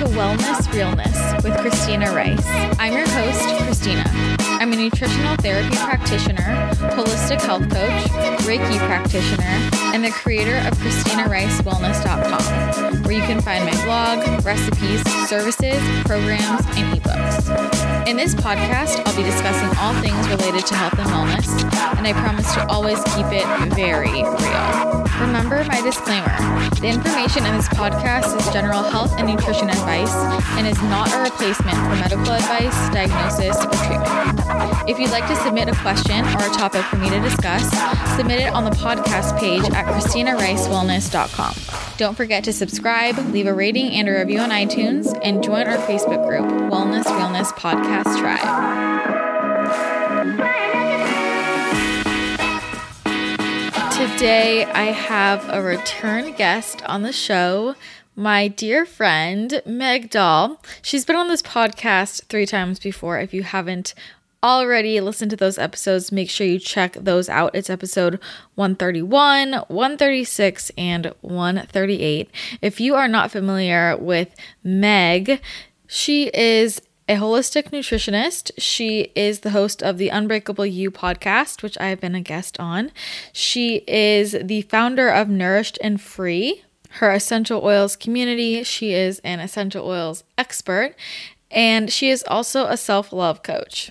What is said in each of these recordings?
to Wellness Realness with Christina Rice. I'm your host, Christina. I'm a nutritional therapy practitioner, holistic health coach, Reiki practitioner, and the creator of ChristinaRiceWellness.com, where you can find my blog, recipes, services, programs, and ebooks. In this podcast, I'll be discussing all things related to health and wellness, and I promise to always keep it very real. Remember my disclaimer the information in this podcast is general health and nutrition advice and is not a replacement for medical advice, diagnosis, or treatment. If you'd like to submit a question or a topic for me to discuss, submit it on the podcast page at ChristinaRiceWellness.com. Don't forget to subscribe, leave a rating and a review on iTunes, and join our Facebook group, Wellness Realness Podcast Tribe. Today, I have a return guest on the show, my dear friend, Meg Doll. She's been on this podcast three times before. If you haven't already listened to those episodes, make sure you check those out. It's episode 131, 136, and 138. If you are not familiar with Meg, she is a holistic nutritionist. She is the host of the Unbreakable You podcast, which I have been a guest on. She is the founder of Nourished and Free, her essential oils community. She is an essential oils expert, and she is also a self love coach.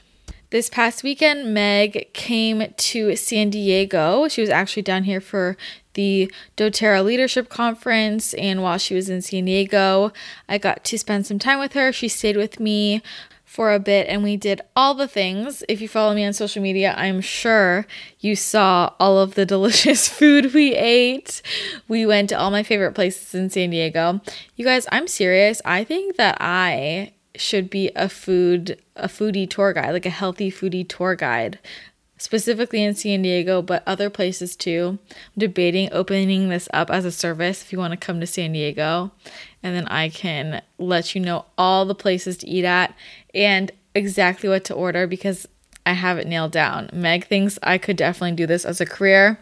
This past weekend, Meg came to San Diego. She was actually down here for the doTERRA Leadership Conference. And while she was in San Diego, I got to spend some time with her. She stayed with me for a bit and we did all the things. If you follow me on social media, I'm sure you saw all of the delicious food we ate. We went to all my favorite places in San Diego. You guys, I'm serious. I think that I should be a food a foodie tour guide, like a healthy foodie tour guide specifically in San Diego, but other places too. I'm debating opening this up as a service if you want to come to San Diego. And then I can let you know all the places to eat at and exactly what to order because I have it nailed down. Meg thinks I could definitely do this as a career.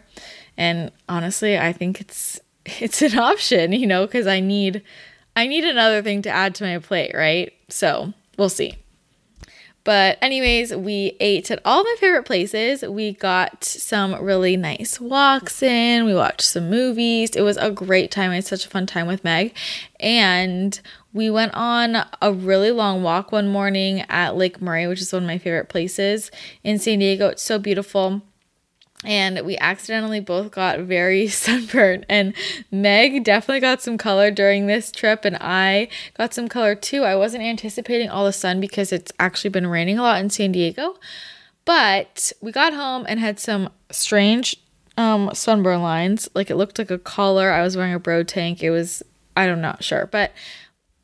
And honestly, I think it's it's an option, you know, because I need I need another thing to add to my plate, right? So we'll see. But, anyways, we ate at all my favorite places. We got some really nice walks in. We watched some movies. It was a great time. I had such a fun time with Meg. And we went on a really long walk one morning at Lake Murray, which is one of my favorite places in San Diego. It's so beautiful and we accidentally both got very sunburned. And meg definitely got some color during this trip and i got some color too. I wasn't anticipating all the sun because it's actually been raining a lot in san diego. But we got home and had some strange um, sunburn lines. Like it looked like a collar. I was wearing a bro tank. It was i don't not sure. But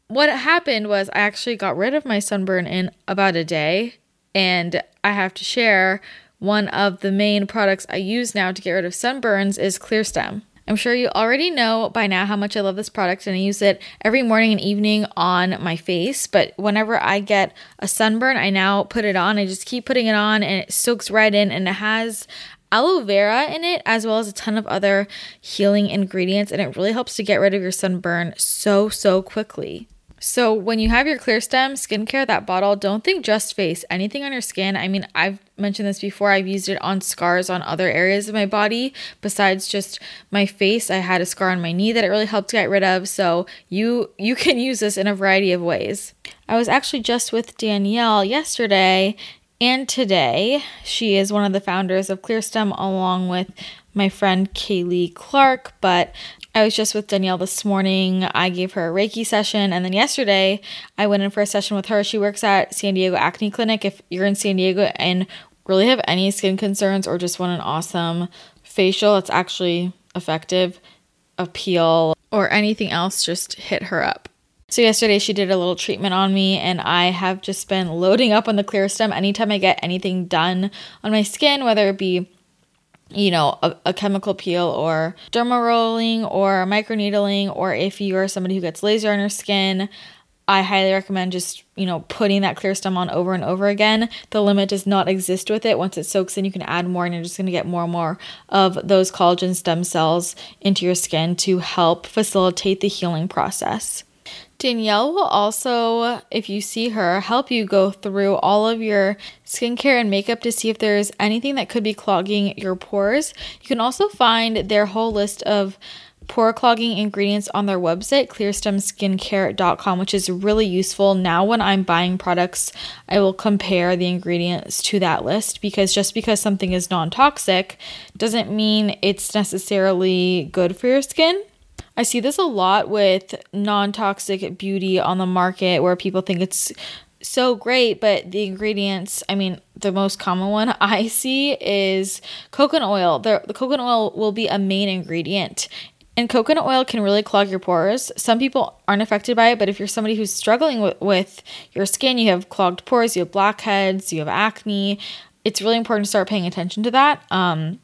what happened was i actually got rid of my sunburn in about a day. And i have to share one of the main products I use now to get rid of sunburns is Clearstem. I'm sure you already know by now how much I love this product and I use it every morning and evening on my face. But whenever I get a sunburn, I now put it on. I just keep putting it on and it soaks right in and it has aloe vera in it as well as a ton of other healing ingredients and it really helps to get rid of your sunburn so so quickly. So when you have your Clearstem skincare, that bottle, don't think just face, anything on your skin. I mean, I've mentioned this before. I've used it on scars on other areas of my body besides just my face. I had a scar on my knee that it really helped get rid of. So you you can use this in a variety of ways. I was actually just with Danielle yesterday and today. She is one of the founders of Clearstem along with my friend Kaylee Clark, but I was just with Danielle this morning. I gave her a Reiki session. And then yesterday, I went in for a session with her. She works at San Diego Acne Clinic. If you're in San Diego and really have any skin concerns or just want an awesome facial that's actually effective, a peel, or anything else, just hit her up. So, yesterday she did a little treatment on me, and I have just been loading up on the Clearstem anytime I get anything done on my skin, whether it be you know, a, a, chemical peel or derma rolling or microneedling, or if you are somebody who gets laser on your skin, I highly recommend just, you know, putting that Clearstem on over and over again. The limit does not exist with it. Once it soaks in, you can add more and you're just going to get more and more of those collagen stem cells into your skin to help facilitate the healing process. Danielle will also, if you see her, help you go through all of your skincare and makeup to see if there's anything that could be clogging your pores. You can also find their whole list of pore clogging ingredients on their website, clearstemskincare.com, which is really useful. Now, when I'm buying products, I will compare the ingredients to that list because just because something is non toxic doesn't mean it's necessarily good for your skin. I see this a lot with non toxic beauty on the market where people think it's so great, but the ingredients, I mean, the most common one I see is coconut oil. The, the coconut oil will be a main ingredient. And coconut oil can really clog your pores. Some people aren't affected by it, but if you're somebody who's struggling with, with your skin, you have clogged pores, you have blackheads, you have acne, it's really important to start paying attention to that. Um,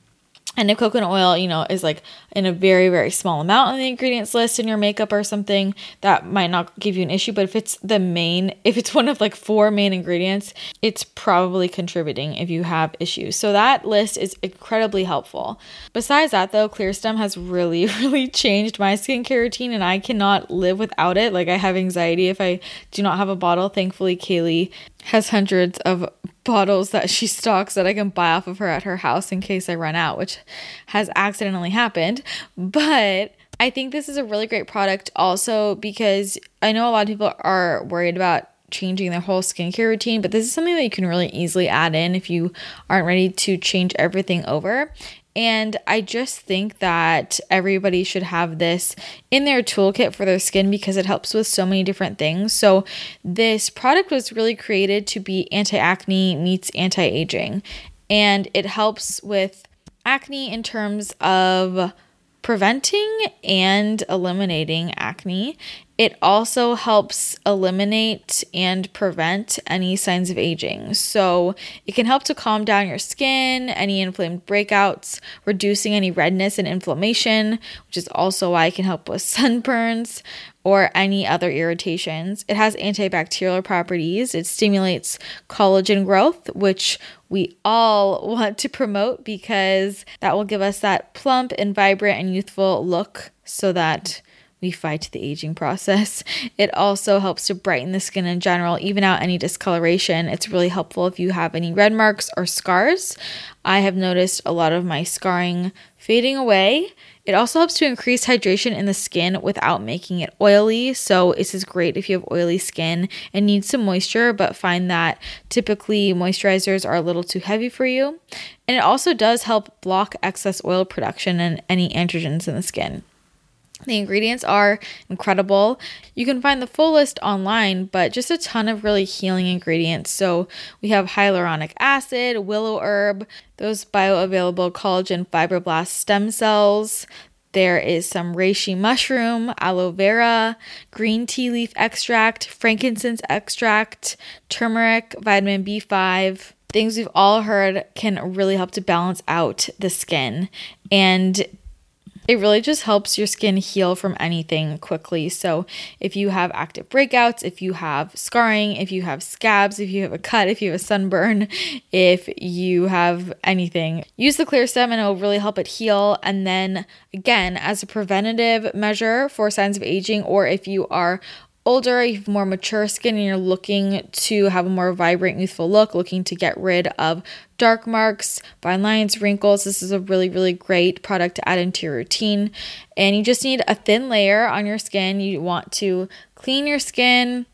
and if coconut oil, you know, is like in a very, very small amount on the ingredients list in your makeup or something, that might not give you an issue. But if it's the main, if it's one of like four main ingredients, it's probably contributing if you have issues. So that list is incredibly helpful. Besides that, though, Clearstem has really, really changed my skincare routine and I cannot live without it. Like I have anxiety if I do not have a bottle. Thankfully, Kaylee has hundreds of bottles that she stocks that I can buy off of her at her house in case I run out, which has accidentally happened. But I think this is a really great product also because I know a lot of people are worried about changing their whole skincare routine, but this is something that you can really easily add in if you aren't ready to change everything over. And I just think that everybody should have this in their toolkit for their skin because it helps with so many different things. So, this product was really created to be anti acne meets anti aging, and it helps with acne in terms of preventing and eliminating acne. It also helps eliminate and prevent any signs of aging. So, it can help to calm down your skin, any inflamed breakouts, reducing any redness and inflammation, which is also why it can help with sunburns or any other irritations. It has antibacterial properties. It stimulates collagen growth, which we all want to promote because that will give us that plump and vibrant and youthful look so that we fight the aging process. It also helps to brighten the skin in general, even out any discoloration. It's really helpful if you have any red marks or scars. I have noticed a lot of my scarring fading away. It also helps to increase hydration in the skin without making it oily. So, this is great if you have oily skin and need some moisture, but find that typically moisturizers are a little too heavy for you. And it also does help block excess oil production and any androgens in the skin. The ingredients are incredible. You can find the full list online, but just a ton of really healing ingredients. So we have hyaluronic acid, willow herb, those bioavailable collagen fibroblast stem cells. There is some reishi mushroom, aloe vera, green tea leaf extract, frankincense extract, turmeric, vitamin B5. Things we've all heard can really help to balance out the skin. And it really just helps your skin heal from anything quickly. So, if you have active breakouts, if you have scarring, if you have scabs, if you have a cut, if you have a sunburn, if you have anything, use the Clearstem and it will really help it heal. And then, again, as a preventative measure for signs of aging, or if you are older, you have more mature skin, and you're looking to have a more vibrant, youthful look, looking to get rid of dark marks, fine lines, wrinkles, this is a really, really great product to add into your routine. And you just need a thin layer on your skin. You want to clean your skin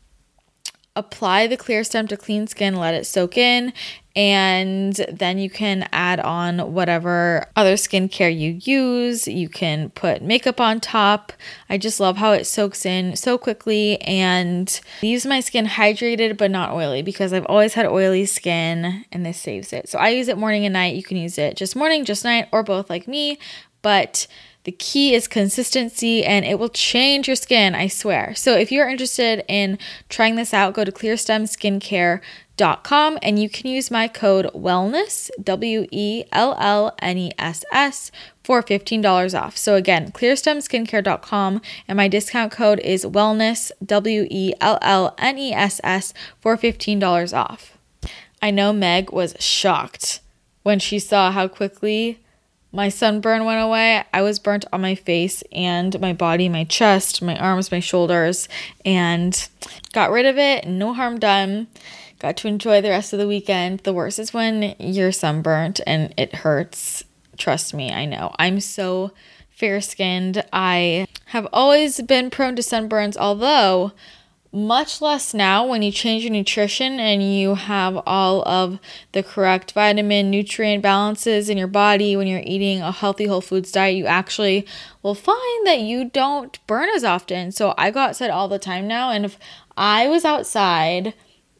apply the Clearstem to clean skin, let it soak in, and then you can add on whatever other skincare you use. You can put makeup on top. I just love how it soaks in so quickly and leaves my skin hydrated but not oily because I've always had oily skin and this saves it. So I use it morning and night. You can use it just morning, just night, or both like me, but the key is consistency and it will change your skin, I swear. So if you're interested in trying this out, go to clearstemskincare.com and you can use my code WELLNESS, W E L L N E S S, for $15 off. So again, clearstemskincare.com and my discount code is WELLNESS, W E L L N E S S, for $15 off. I know Meg was shocked when she saw how quickly my sunburn went away. I was burnt on my face and my body, my chest, my arms, my shoulders, and got rid of it. No harm done. Got to enjoy the rest of the weekend. The worst is when you're sunburnt and it hurts. Trust me, I know. I'm so fair skinned. I have always been prone to sunburns, although much less now when you change your nutrition and you have all of the correct vitamin nutrient balances in your body when you're eating a healthy whole foods diet you actually will find that you don't burn as often. So i got said all the time now and if i was outside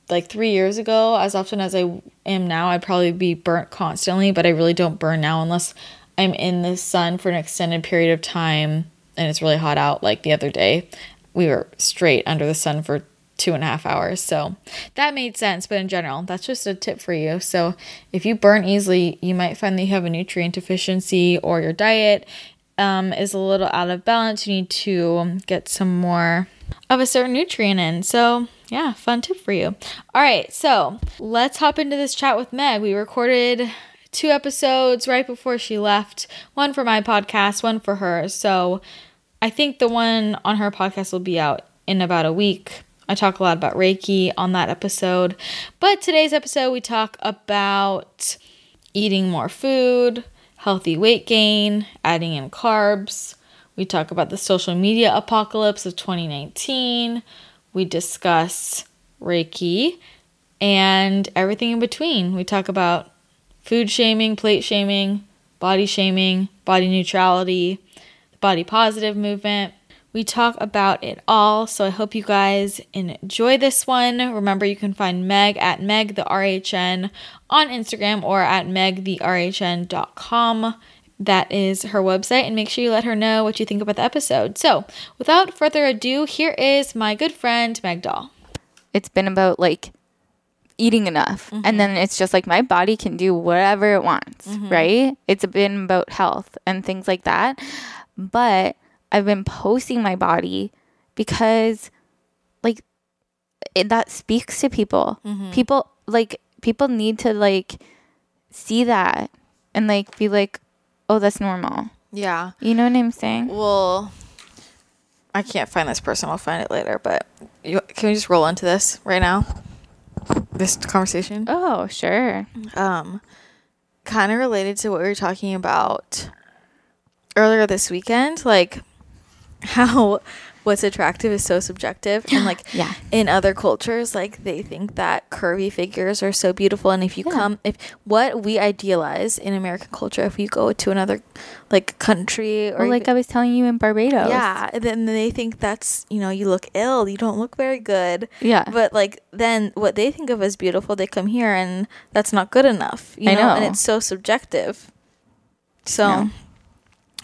like three years ago as often as i am now i'd probably be burnt constantly but i really don't burn now unless i'm in the sun for an extended period of time and it's really hot out like the other day we were straight under the sun for two and a half hours. So that made sense. But in general, that's just a tip for you. So if you burn easily, you might find that you have a nutrient deficiency or your diet um, is a little out of balance. You need to get some more of a certain nutrient in. So yeah, fun tip for you. All right, so let's hop into this chat with Meg. We recorded two episodes right before she left one for my podcast, one for her. So I think the one on her podcast will be out in about a week. I talk a lot about Reiki on that episode. But today's episode, we talk about eating more food, healthy weight gain, adding in carbs. We talk about the social media apocalypse of 2019. We discuss Reiki and everything in between. We talk about food shaming, plate shaming, body shaming, body neutrality body positive movement. We talk about it all. So I hope you guys enjoy this one. Remember, you can find Meg at Meg the RHN on Instagram or at megtherhn.com. That is her website, and make sure you let her know what you think about the episode. So, without further ado, here is my good friend Meg Doll. It's been about like eating enough. Mm-hmm. And then it's just like my body can do whatever it wants, mm-hmm. right? It's been about health and things like that. But I've been posting my body because like it, that speaks to people. Mm-hmm. People like people need to like see that and like be like, "Oh, that's normal." Yeah. You know what I'm saying? Well, I can't find this person. I'll find it later, but you, can we just roll into this right now? This conversation? Oh, sure. Um kind of related to what we were talking about earlier this weekend, like how what's attractive is so subjective and like yeah. in other cultures like they think that curvy figures are so beautiful and if you yeah. come if what we idealize in american culture if you go to another like country or well, like i was telling you in barbados yeah then they think that's you know you look ill you don't look very good yeah but like then what they think of as beautiful they come here and that's not good enough you know, know. and it's so subjective so yeah.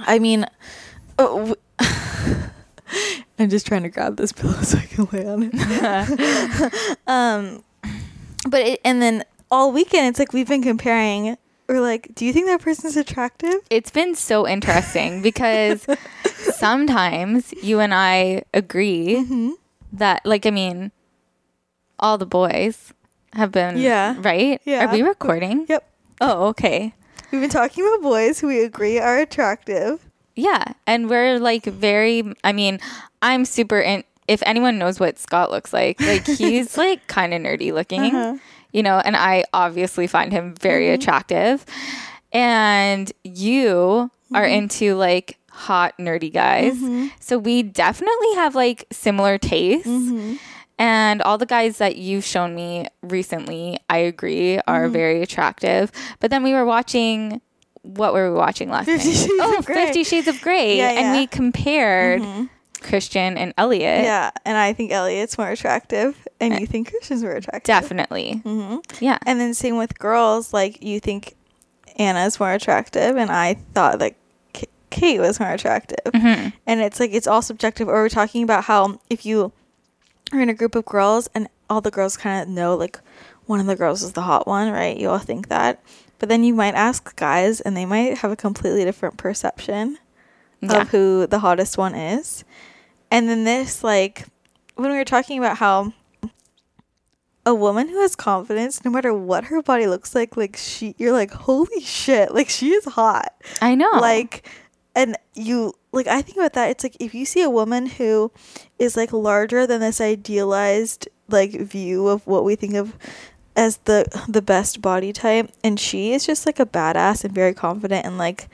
I mean, oh, I'm just trying to grab this pillow so I can lay on it. um, but it, and then all weekend it's like we've been comparing. We're like, do you think that person's attractive? It's been so interesting because sometimes you and I agree mm-hmm. that, like, I mean, all the boys have been yeah right. Yeah. Are we recording? Yep. Oh, okay. We've been talking about boys who we agree are attractive. Yeah. And we're like very, I mean, I'm super in. If anyone knows what Scott looks like, like he's like kind of nerdy looking, uh-huh. you know, and I obviously find him very mm-hmm. attractive. And you mm-hmm. are into like hot, nerdy guys. Mm-hmm. So we definitely have like similar tastes. And all the guys that you've shown me recently, I agree, are mm-hmm. very attractive. But then we were watching what were we watching last Fifty night? Shades oh, Fifty Shades of Grey. Yeah, yeah. And we compared mm-hmm. Christian and Elliot. Yeah, and I think Elliot's more attractive, and you think Christian's more attractive. Definitely. Mm-hmm. Yeah. And then same with girls, like you think Anna's more attractive, and I thought that Kate was more attractive. Mm-hmm. And it's like it's all subjective. Or we're talking about how if you are in a group of girls and all the girls kind of know like one of the girls is the hot one, right? You all think that. But then you might ask guys and they might have a completely different perception yeah. of who the hottest one is. And then this like when we were talking about how a woman who has confidence, no matter what her body looks like, like she, you're like, holy shit, like she is hot. I know. Like, and you, like, I think about that. It's like if you see a woman who is like larger than this idealized like view of what we think of as the the best body type, and she is just like a badass and very confident and like,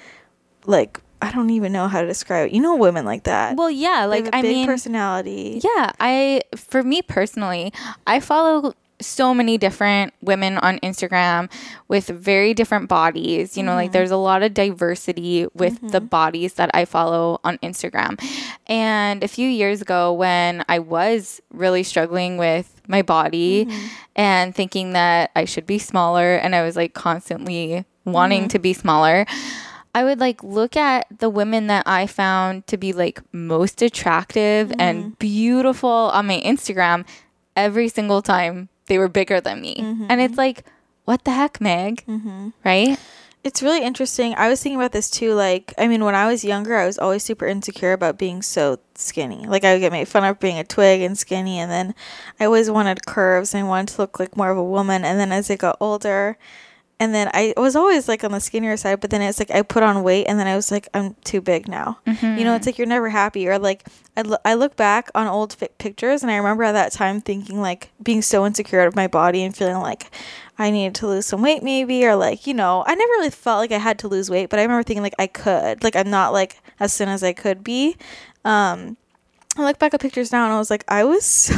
like I don't even know how to describe it. You know, women like that. well, yeah, like a I big mean, personality. Yeah, I for me personally, I follow so many different women on Instagram with very different bodies. You know, like mm-hmm. there's a lot of diversity with the mm-hmm. bodies that I follow on Instagram. And a few years ago when I was really struggling with my body mm-hmm. and thinking that I should be smaller and I was like constantly wanting to be smaller. I would like look at the women that I found to be like most attractive and beautiful on my Instagram every single time they were bigger than me. And it's mm-hmm. like, what the heck, Meg? Mm-hmm. Right? It's really interesting. I was thinking about this too. Like, I mean, when I was younger, I was always super insecure about being so skinny. Like, I would get made fun of being a twig and skinny, and then I always wanted curves and I wanted to look like more of a woman. And then as I got older, and then I was always like on the skinnier side, but then it's like I put on weight, and then I was like, I'm too big now. You know, it's like you're never happy. Or like, I, lo- I look back on old fi- pictures, and I remember at that time thinking like being so insecure of my body and feeling like I needed to lose some weight, maybe, or like, you know, I never really felt like I had to lose weight, but I remember thinking like I could. Like, I'm not like as thin as I could be. Um, I look back at pictures now, and I was like, I was so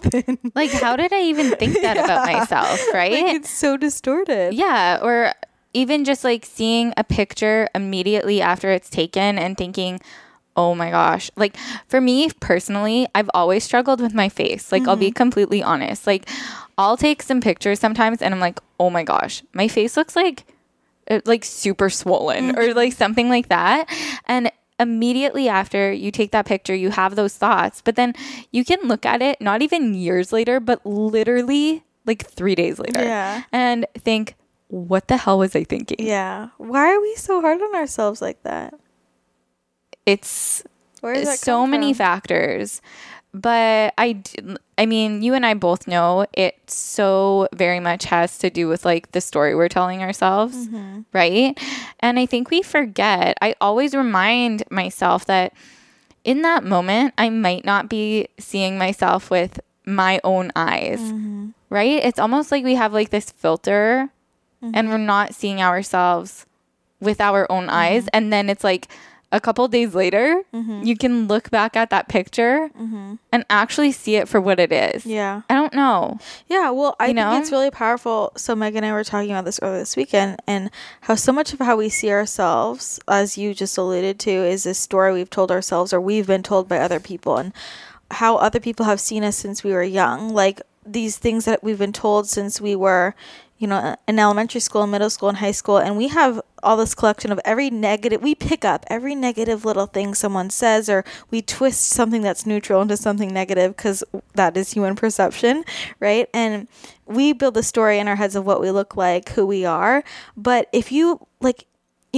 thin. Like, how did I even think that about myself? Right? Like, it's so distorted. Yeah, or even just like seeing a picture immediately after it's taken and thinking, oh my gosh. Like for me personally, I've always struggled with my face. Like I'll be completely honest. Like I'll take some pictures sometimes and I'm like, oh my gosh, my face looks like uh, like super swollen or like something like that. And immediately after you take that picture, you have those thoughts, but then you can look at it not even years later, but literally like three days later Yeah. and think, what the hell was I thinking? Yeah. Why are we so hard on ourselves like that? It's so many from? factors. But I, I mean, you and I both know it so very much has to do with like the story we're telling ourselves, Mm-hmm. right? And I think we forget. I always remind myself that in that moment, I might not be seeing myself with my own eyes, Mm-hmm. right? It's almost like we have like this filter Mm-hmm. and we're not seeing ourselves with our own eyes. Mm-hmm. And then it's like a couple days later, you can look back at that picture and actually see it for what it is. Mm-hmm. Yeah. I don't know. Yeah, well, I You think know? it's really powerful. So Meg and I were talking about this earlier this weekend, and how so much of how we see ourselves, as you just alluded to, is this story we've told ourselves or we've been told by other people, and how other people have seen us since we were young. Like these things that we've been told since we were, you know, in elementary school, middle school, and high school, and we have all this collection of every negative. We pick up every negative little thing someone says, or we twist something that's neutral into something negative because that is human perception, right? And we build a story in our heads of what we look like, who we are. But if you like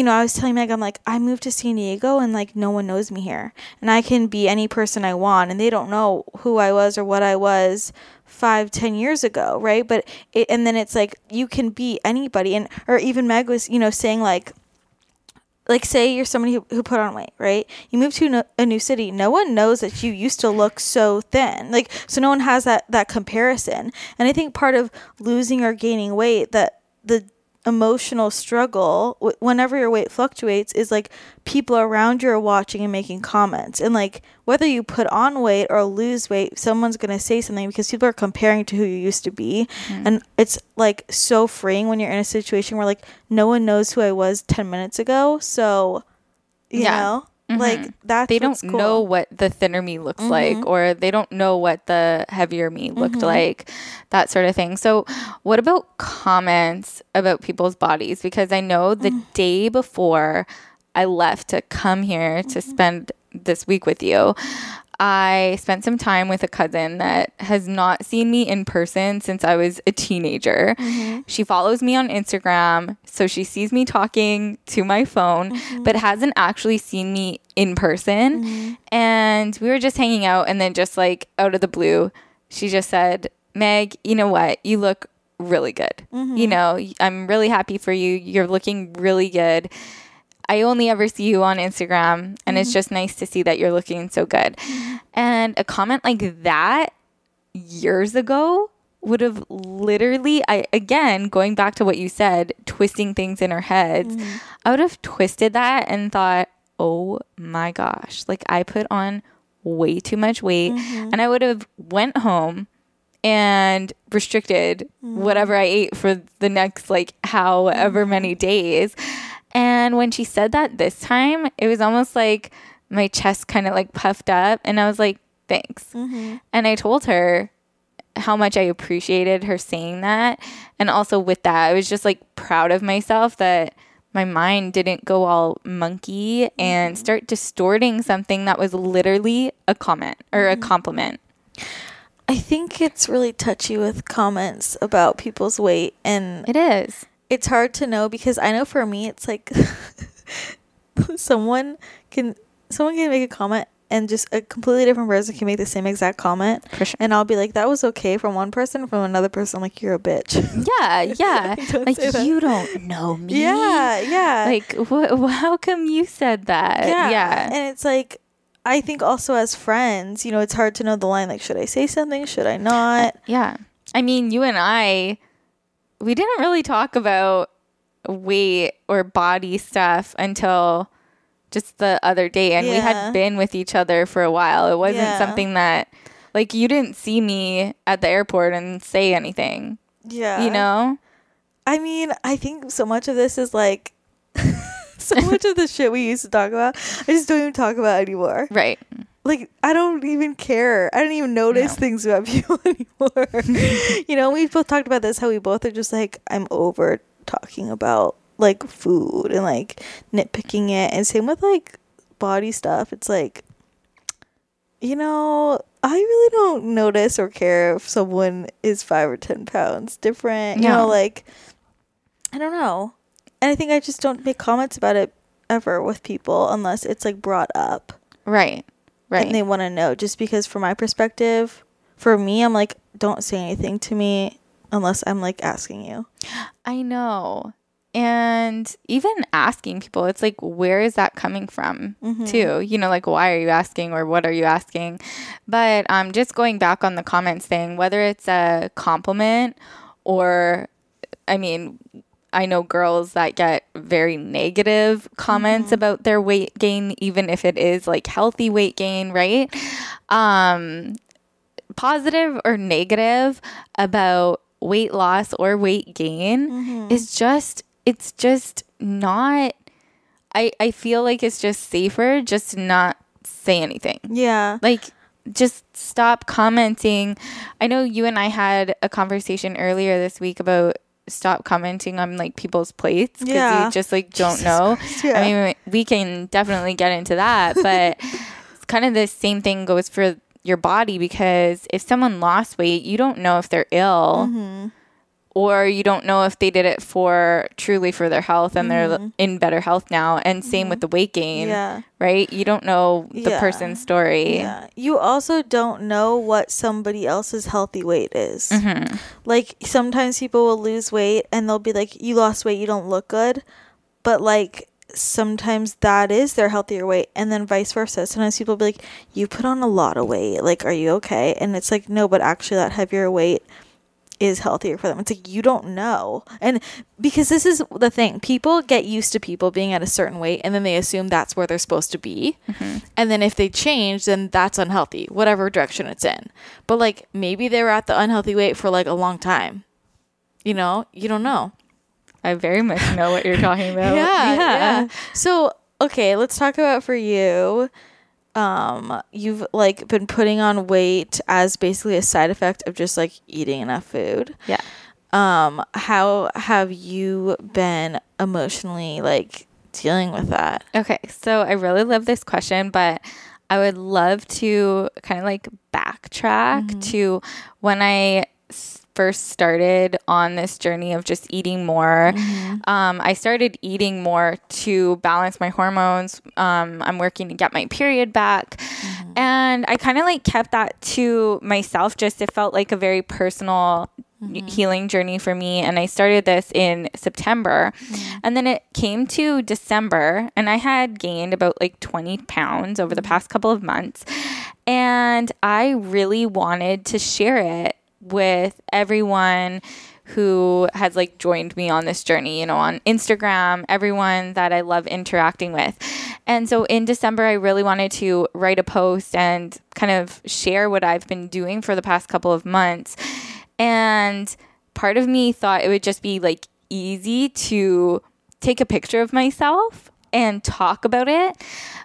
you know, I was telling Meg, I'm like, I moved to San Diego and like no one knows me here. And I can be any person I want and they don't know who I was or what I was five, ten years ago, right? But it, and then it's like you can be anybody and or even Meg was, you know, saying like like say you're somebody who, who put on weight right you move to no, a new city no one knows that you used to look so thin like so no one has that that comparison and i think part of losing or gaining weight that the emotional struggle w- whenever your weight fluctuates is like people around you are watching and making comments. And like whether you put on weight or lose weight someone's going to say something because people are comparing to who you used to be. Mm-hmm. And it's like so freeing when you're in a situation where like no one knows who I was 10 minutes ago. So you Yeah. know like that's They don't cool. Mm-hmm. know what the thinner me looks like, or they don't know what the heavier me looked like, that sort of thing. So, what about comments about people's bodies? Because I know the Mm. day before I left to come here to Mm-hmm. spend this week with you, I spent some time with a cousin that has not seen me in person since I was a teenager. Mm-hmm. She follows me on Instagram, so she sees me talking to my phone, Mm-hmm. but hasn't actually seen me in person. And we were just hanging out, and then just like out of the blue, she just said, Meg, you know what? You look really good. You know, I'm really happy for you. You're looking really good. I only ever see you on Instagram, and it's mm-hmm. just nice to see that you're looking so good. And a comment like that years ago would have literally I again going back to what you said twisting things in our heads mm-hmm. I would have twisted that and thought oh my gosh like I put on way too much weight mm-hmm. and I would have went home and restricted whatever I ate for the next like however many days and when she said that this time it was almost like my chest kind of like puffed up and I was like thanks mm-hmm. and I told her how much I appreciated her saying that. And also with that, I was just like proud of myself that my mind didn't go all monkey and mm-hmm. start distorting something that was literally a comment or a mm-hmm. compliment. I think it's really touchy with comments about people's weight and It is. It's hard to know because I know for me it's like someone can someone can make a comment and just a completely different person can make the same exact comment sure. and I'll be like that was okay from one person from another person like you're a bitch. Yeah, yeah. Don't like you don't know me. yeah, yeah. Like wh- wh- how come you said that? yeah. Yeah. And it's like I think also as friends, you know, it's hard to know the line like should I say something, should I not? Uh, yeah. I mean, you and I, we didn't really talk about weight or body stuff until just the other day. And we had been with each other for a while. It wasn't Yeah. something that, like, you didn't see me at the airport and say anything, Yeah. you know? I mean, I think so much of this is like so much of the shit we used to talk about, I just don't even talk about anymore. Right. Like I don't even care. I don't even notice No. things about people anymore. you know, we've both talked about this how we both are just like I'm over talking about like food and like nitpicking it and same with like body stuff. It's like you know, I really don't notice or care if someone is five or ten pounds different. Yeah. You know, like I don't know. And I think I just don't make comments about it ever with people unless it's like brought up Right. Right. and they want to know. Just because, from my perspective, for me, I'm like, don't say anything to me unless I'm like asking you. I know. And even asking people, it's like, where is that coming from, too? You know, like, why are you asking or what are you asking? But um, just going back on the comments thing, whether it's a compliment or, I mean, I know girls that get very negative comments about their weight gain, even if it is like healthy weight gain, right? Um, positive or negative about weight loss or weight gain is just it's just not I I feel like it's just safer just not say anything. Yeah. Like just stop commenting. I know you and I had a conversation earlier this week about stop commenting on like people's plates because Yeah. you just like don't know. yeah. I mean, we can definitely get into that, but it's kind of the same thing goes for your body because if someone lost weight, you don't know if they're ill Mm-hmm. Or you don't know if they did it for truly for their health and they're in better health now. And same with the weight gain, Mm-hmm. Yeah. right? You don't know the Yeah. person's story. Yeah. You also don't know what somebody else's healthy weight is. Mm-hmm. Like sometimes people will lose weight and they'll be like, You lost weight, you don't look good. But like sometimes that is their healthier weight and then vice versa. Sometimes people will be like, You put on a lot of weight, like, are you okay? And it's like, no, but actually that heavier weight is healthier for them. It's like you don't know. And because this is the thing, people get used to people being at a certain weight and then they assume that's where they're supposed to be. Mm-hmm. And then if they change, then that's unhealthy, whatever direction it's in. But like maybe they were at the unhealthy weight for like a long time. You know, you don't know. I very much know what you're talking about. yeah, yeah. So, okay, let's talk about for you. Um, you've like been putting on weight as basically a side effect of just like eating enough food. Yeah. Um, how have you been emotionally like dealing with that? Okay, so I really love this question, but I would love to kind of like backtrack to when I first started on this journey of just eating more. Mm-hmm. Um, I started eating more to balance my hormones. Um, I'm working to get my period back. Mm-hmm. And I kind of like kept that to myself, just it felt like a very personal mm-hmm. healing journey for me. And I started this in September. And then it came to December, and I had gained about like 20 pounds over the past couple of months. And I really wanted to share it with everyone who has like joined me on this journey, you know, on Instagram, everyone that I love interacting with. And so in December, I really wanted to write a post and kind of share what I've been doing for the past couple of months. And part of me thought it would just be like easy to take a picture of myself and talk about it.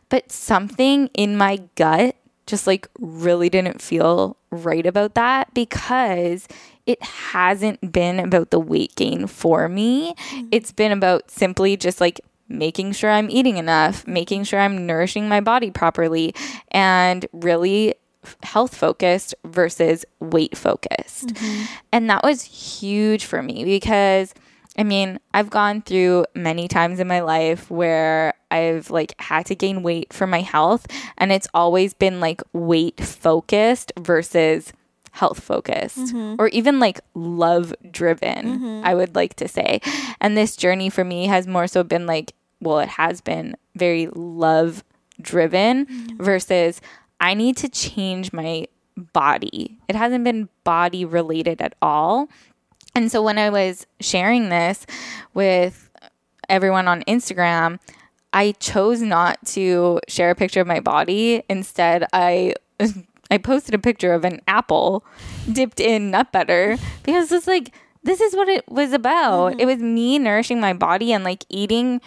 But something in my gut just like really didn't feel right about that because it hasn't been about the weight gain for me. Mm-hmm. It's been about simply just like making sure I'm eating enough, making sure I'm nourishing my body properly, and really health focused versus weight focused. Mm-hmm. And that was huge for me because I mean, I've gone through many times in my life where I've like had to gain weight for my health and it's always been like weight focused versus health focused mm-hmm. or even like love driven, mm-hmm. I would like to say. And this journey for me has more so been like, well, it has been very love driven mm-hmm. versus I need to change my body. It hasn't been body related at all. And so when I was sharing this with everyone on Instagram, I chose not to share a picture of my body. Instead, I I posted a picture of an apple dipped in nut butter because it's like this is what it was about. Mm-hmm. It was me nourishing my body and like eating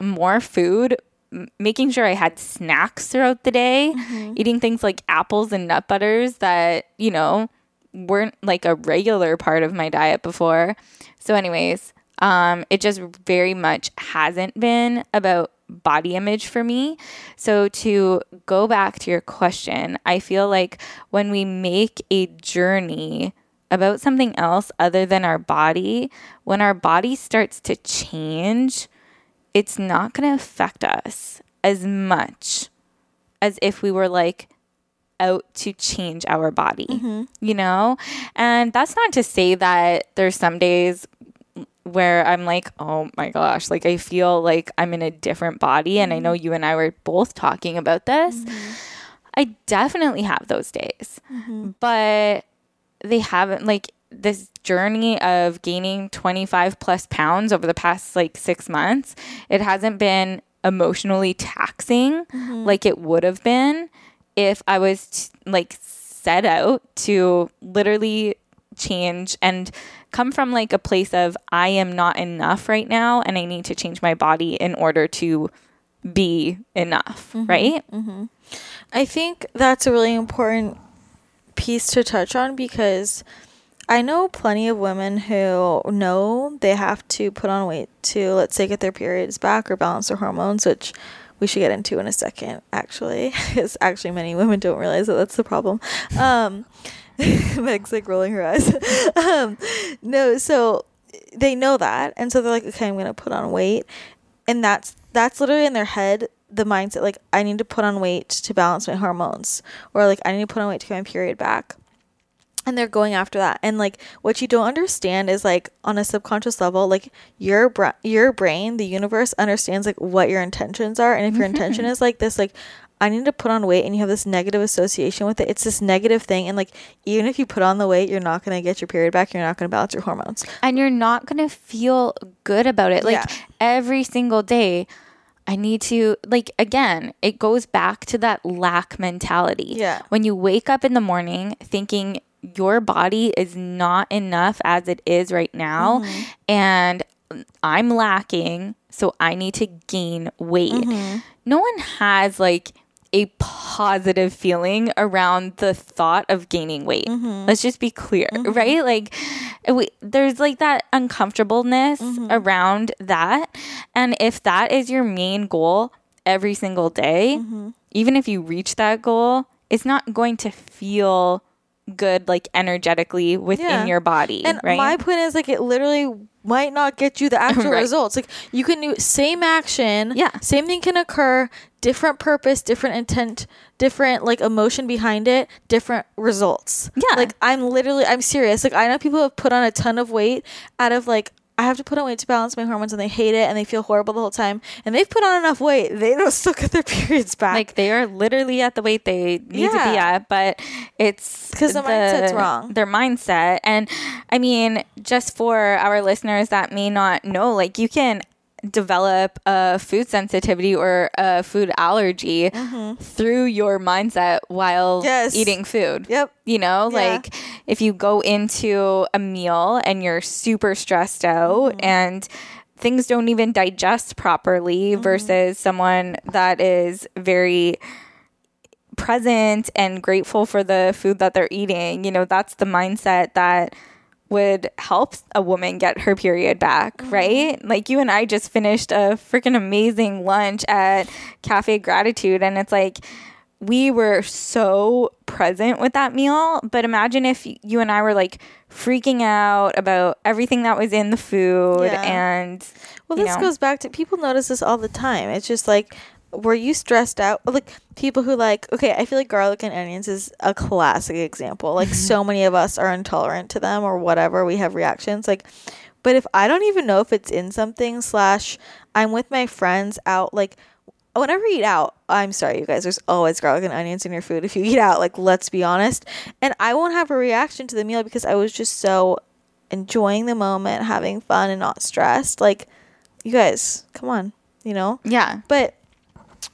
more food, m- making sure I had snacks throughout the day, mm-hmm. eating things like apples and nut butters that, you know, weren't like a regular part of my diet before. So, anyways, um, it just very much hasn't been about body image for me. So, to go back to your question, I feel like when we make a journey about something else other than our body, when our body starts to change, it's not going to affect us as much as if we were like out to change our body, mm-hmm. you know? And that's not to say that there's some days where I'm like, oh my gosh, like I feel like I'm in a different body. And I know mm-hmm. you and I were both talking about this. Mm-hmm. I definitely have those days, but they haven't like this journey of gaining 25 plus pounds over the past like six months. It hasn't been emotionally taxing like it would have been if I was t- like set out to literally change and come from like a place of I am not enough right now and I need to change my body in order to be enough, mm-hmm. right? Mm-hmm. I think that's a really important piece to touch on because I know plenty of women who know they have to put on weight to, let's say, get their periods back or balance their hormones, which we should get into in a second, actually, because actually many women don't realize that that's the problem. Um, Meg's like rolling her eyes. um, no, so they know that, and so they're like, okay, I'm gonna put on weight, and that's that's literally in their head the mindset like I need to put on weight to balance my hormones, or like I need to put on weight to get my period back and they're going after that and like what you don't understand is like on a subconscious level like your bra- your brain the universe understands like what your intentions are and if your intention is like this like I need to put on weight and you have this negative association with it it's this negative thing and like even if you put on the weight you're not going to get your period back you're not going to balance your hormones and you're not going to feel good about it. Like Yeah. every single day, I need to, like, again, it goes back to that lack mentality. Yeah. When you wake up in the morning thinking your body is not enough as it is right now, mm-hmm. and I'm lacking, so I need to gain weight. Mm-hmm. No one has, like, a positive feeling around the thought of gaining weight. Mm-hmm. Let's just be clear, right? Like, we, there's like that uncomfortableness around that. And if that is your main goal every single day, even if you reach that goal, it's not going to feel good like energetically within Yeah. your body, And right? my point is like it literally might not get you the actual Right. results. Like you can do same action, Yeah. same thing can occur, different purpose, different intent, different like emotion behind it, different results. Yeah. Like I'm literally I'm serious. Like I know people have put on a ton of weight out of like I have to put on weight to balance my hormones and they hate it and they feel horrible the whole time and they've put on enough weight they don't still get their periods back. like they are literally at the weight they need to be at, but it's 'Cause the mindset's wrong. Their mindset, and I mean, just for our listeners that may not know, like you can develop a food sensitivity or a food allergy through your mindset while Mm-hmm. Yes. eating food. Yep. You know, Yeah. like if you go into a meal and you're super stressed out Mm-hmm. and things don't even digest properly Mm-hmm. versus someone that is very present and grateful for the food that they're eating, you know, that's the mindset that would help a woman get her period back, Mm-hmm. right? Like you and I just finished a freaking amazing lunch at Cafe Gratitude and it's like we were so present with that meal, but imagine if you and I were like freaking out about everything that was in the food Yeah. and Well, this know. goes back to people notice this all the time. It's just like, were you stressed out? Like people who like, okay, I feel like garlic and onions is a classic example. Like mm-hmm. so many of us are intolerant to them or whatever. We have reactions. Like, but if I don't even know if it's in something, slash, I'm with my friends out, like, whenever you eat out, I'm sorry, you guys, there's always garlic and onions in your food if you eat out. Like, let's be honest. And I won't have a reaction to the meal because I was just so enjoying the moment, having fun, and not stressed. Like, you guys, come on, you know? yeah. But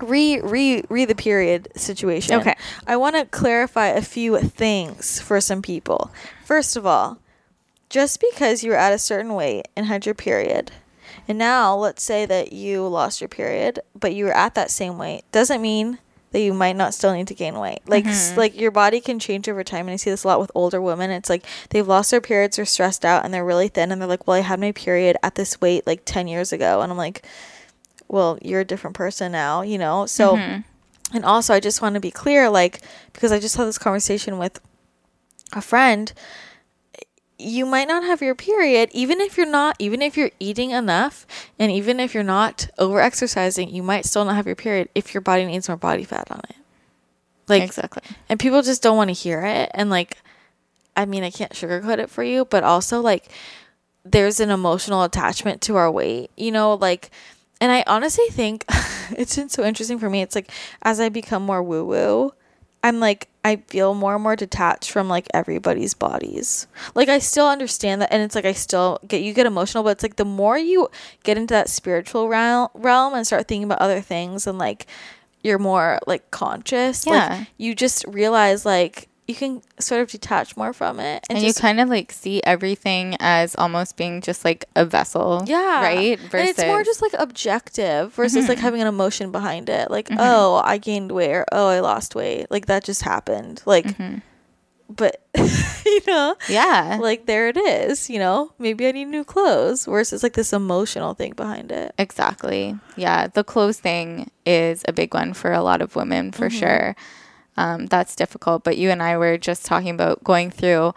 re re re the period situation. Okay. I want to clarify a few things for some people. First of all, just because you were at a certain weight and had your period, and now let's say that you lost your period, but you were at that same weight, doesn't mean that you might not still need to gain weight. Like s- mm-hmm. like your body can change over time, and I see this a lot with older women. It's like they've lost their periods, they're stressed out, and they're really thin, and they're like, "Well, I had my period at this weight like ten years ago," and I'm like, "Well, you're a different person now," you know. So, mm-hmm. and also, I just want to be clear, like because I just had this conversation with a friend you might not have your period even if you're not even if you're eating enough and even if you're not over exercising you might still not have your period if your body needs more body fat on it like exactly. and people just don't want to hear it and like i mean i can't sugarcoat it for you but also like there's an emotional attachment to our weight you know like and i honestly think it's been so interesting for me it's like as i become more woo woo i'm like i feel more and more detached from like everybody's bodies like i still understand that and it's like i still get you get emotional but it's like the more you get into that spiritual realm realm and start thinking about other things and like you're more like conscious Yeah. like you just realize like you can sort of detach more from it and, And, just you kind of like see everything as almost being just like a vessel. yeah Right? and it's more Versus- Mm-hmm. just like objective versus like having an emotion behind it like oh i gained weight or oh i lost weight like that just happened like Mm-hmm. but you know Yeah. like there it is you know maybe i need new clothes versus like this emotional thing behind it Exactly. Yeah. The clothes thing is a big one for a lot of women for sure. Um, that's difficult. But you and I were just talking about going through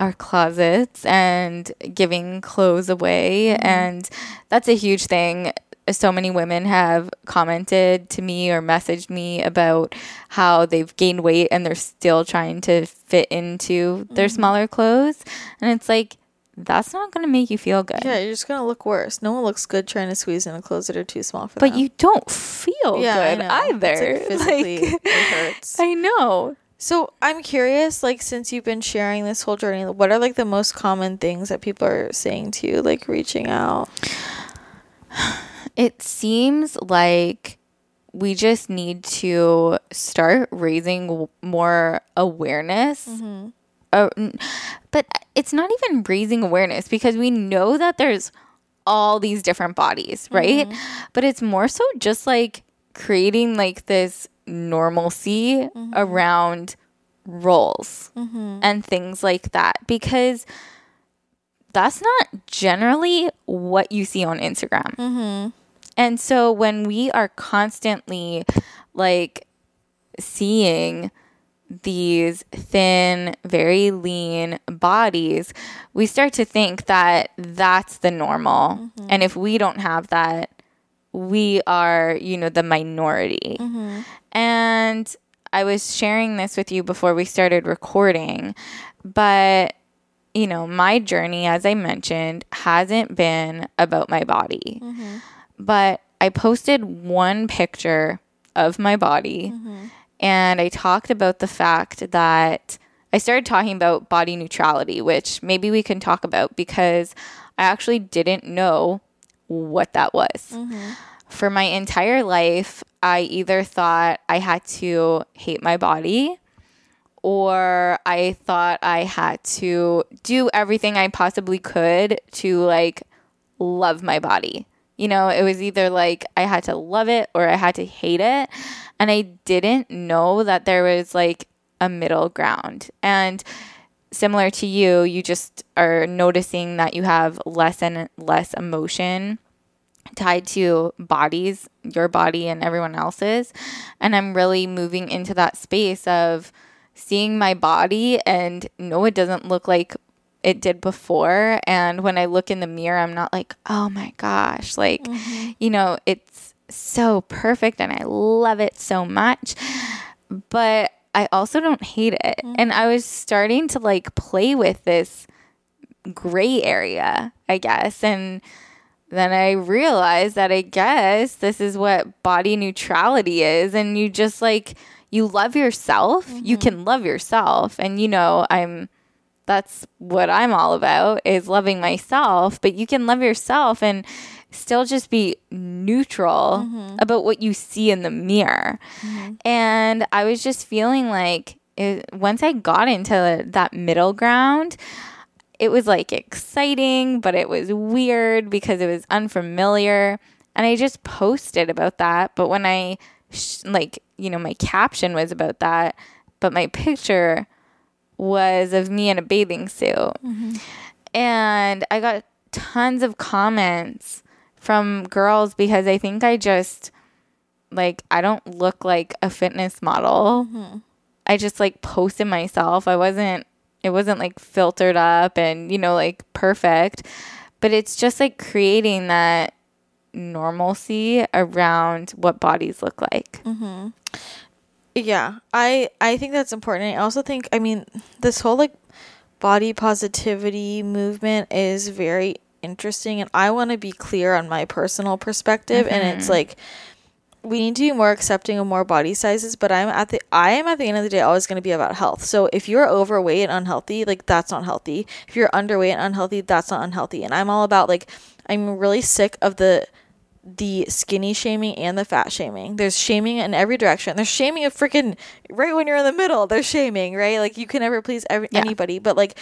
our closets and giving clothes away. And that's a huge thing. So many women have commented to me or messaged me about how they've gained weight and they're still trying to fit into their smaller clothes. And it's like, that's not going to make you feel good. yeah you're just gonna look worse no one looks good trying to squeeze in the clothes that are too small for but them But you don't feel yeah I good know. either. It's, like, physically Like, it hurts I know. So I'm curious, like since you've been sharing this whole journey, what are like the most common things that people are saying to you, like reaching out? It seems like we just need to start raising w- more awareness. Mm-hmm. Uh, but it's not even raising awareness because we know that there's all these different bodies, right? Mm-hmm. But it's more so just like creating like this normalcy Mm-hmm. around rolls and things like that because that's not generally what you see on Instagram. Mm-hmm. And so when we are constantly like seeing these thin, very lean bodies, we start to think that that's the normal. Mm-hmm. And if we don't have that, we are, you know, the minority. Mm-hmm. And I was sharing this with you before we started recording, but you know, my journey, as I mentioned, hasn't been about my body. Mm-hmm. But I posted one picture of my body mm-hmm. And I talked about the fact that I started talking about body neutrality, which maybe we can talk about because I actually didn't know what that was. Mm-hmm. For my entire life, I either thought I had to hate my body or I thought I had to do everything I possibly could to like love my body. You know, it was either like I had to love it or I had to hate it. And I didn't know that there was like a middle ground. And similar to you, you just are noticing that you have less and less emotion tied to bodies, your body and everyone else's. And I'm really moving into that space of seeing my body and no, it doesn't look like it did before. And when I look in the mirror, I'm not like, oh my gosh, like, mm-hmm. you know, it's so perfect and I love it so much. But I also don't hate it. Mm-hmm. And I was starting to like play with this gray area, I guess. And then I realized that I guess this is what body neutrality is. And you just like, you love yourself, mm-hmm. you can love yourself. And, you know, I'm, that's what I'm all about is loving myself, but you can love yourself and still just be neutral mm-hmm. about what you see in the mirror. Mm-hmm. And I was just feeling like it, once I got into that middle ground, it was like exciting, but it was weird because it was unfamiliar. And I just posted about that. But when I, sh- like, you know, my caption was about that, but my picture was of me in a bathing suit. Mm-hmm. And I got tons of comments from girls because I think I just, like, I don't look like a fitness model. Mm-hmm. I just like posted myself. I wasn't it wasn't like filtered up and, you know, like perfect. But it's just like creating that normalcy around what bodies look like. Mm-hmm. Yeah, I I think that's important. I also think I mean this whole like body positivity movement is very interesting and I want to be clear on my personal perspective mm-hmm. and it's mm-hmm. like we need to be more accepting of more body sizes but i'm at the i am at the end of the day always going to be about health so if you're overweight and unhealthy like that's not healthy if you're underweight and unhealthy that's not unhealthy and i'm all about like i'm really sick of the the skinny shaming and the fat shaming. There's shaming in every direction. There's shaming of freaking right when you're in the middle. There's shaming, right? Like you can never please every, yeah. anybody, but like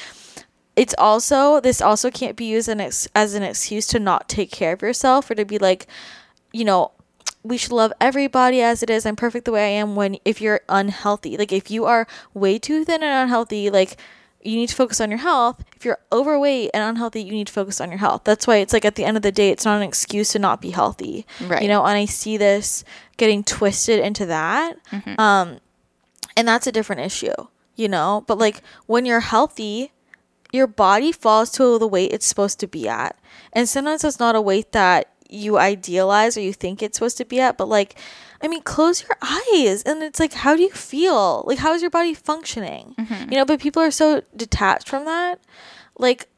it's also this also can't be used an ex- as an excuse to not take care of yourself or to be like, you know, we should love everybody as it is. I'm perfect the way I am when if you're unhealthy. Like if you are way too thin and unhealthy, like you need to focus on your health. If you're overweight and unhealthy, you need to focus on your health. That's why it's like at the end of the day, it's not an excuse to not be healthy. Right. You know, and I see this getting twisted into that. Mm-hmm. Um and that's a different issue, you know? But like when you're healthy, your body falls to the weight it's supposed to be at. And sometimes it's not a weight that you idealize or you think it's supposed to be at, but like, I mean, close your eyes and it's like, how do you feel? Like, how is your body functioning? Mm-hmm. You know, but people are so detached from that. Like,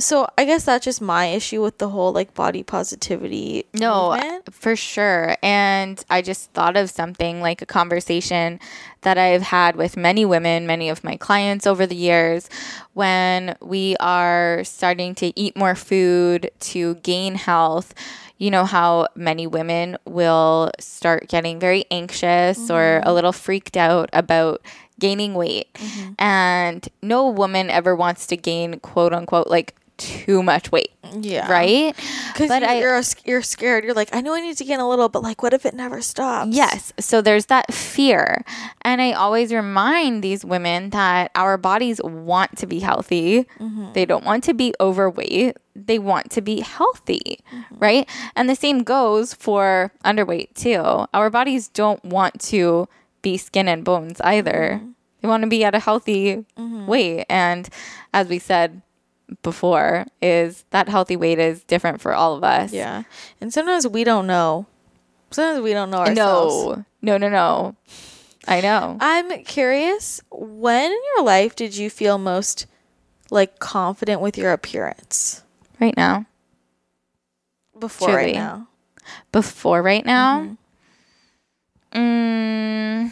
so I guess that's just my issue with the whole like body positivity. No, movement. for sure. And I just thought of something like a conversation that I've had with many women, many of my clients over the years, when we are starting to eat more food to gain health you know how many women will start getting very anxious mm-hmm. or a little freaked out about gaining weight. Mm-hmm. And no woman ever wants to gain quote unquote like too much weight. Yeah. Right? Because you're, I, you're scared. You're like, I know I need to gain a little, but like, what if it never stops? Yes. So there's that fear. And I always remind these women that our bodies want to be healthy. Mm-hmm. They don't want to be overweight. They want to be healthy. Mm-hmm. Right? And the same goes for underweight too. Our bodies don't want to be skin and bones either. Mm-hmm They want to be at a healthy weight. And as we said before, is that healthy weight is different for all of us. Yeah. And sometimes we don't know. Sometimes we don't know ourselves. No, no, no, no. I know. I'm curious, when in your life did you feel most like confident with your appearance? right now. Before Truly. right now. Before right now. Mm,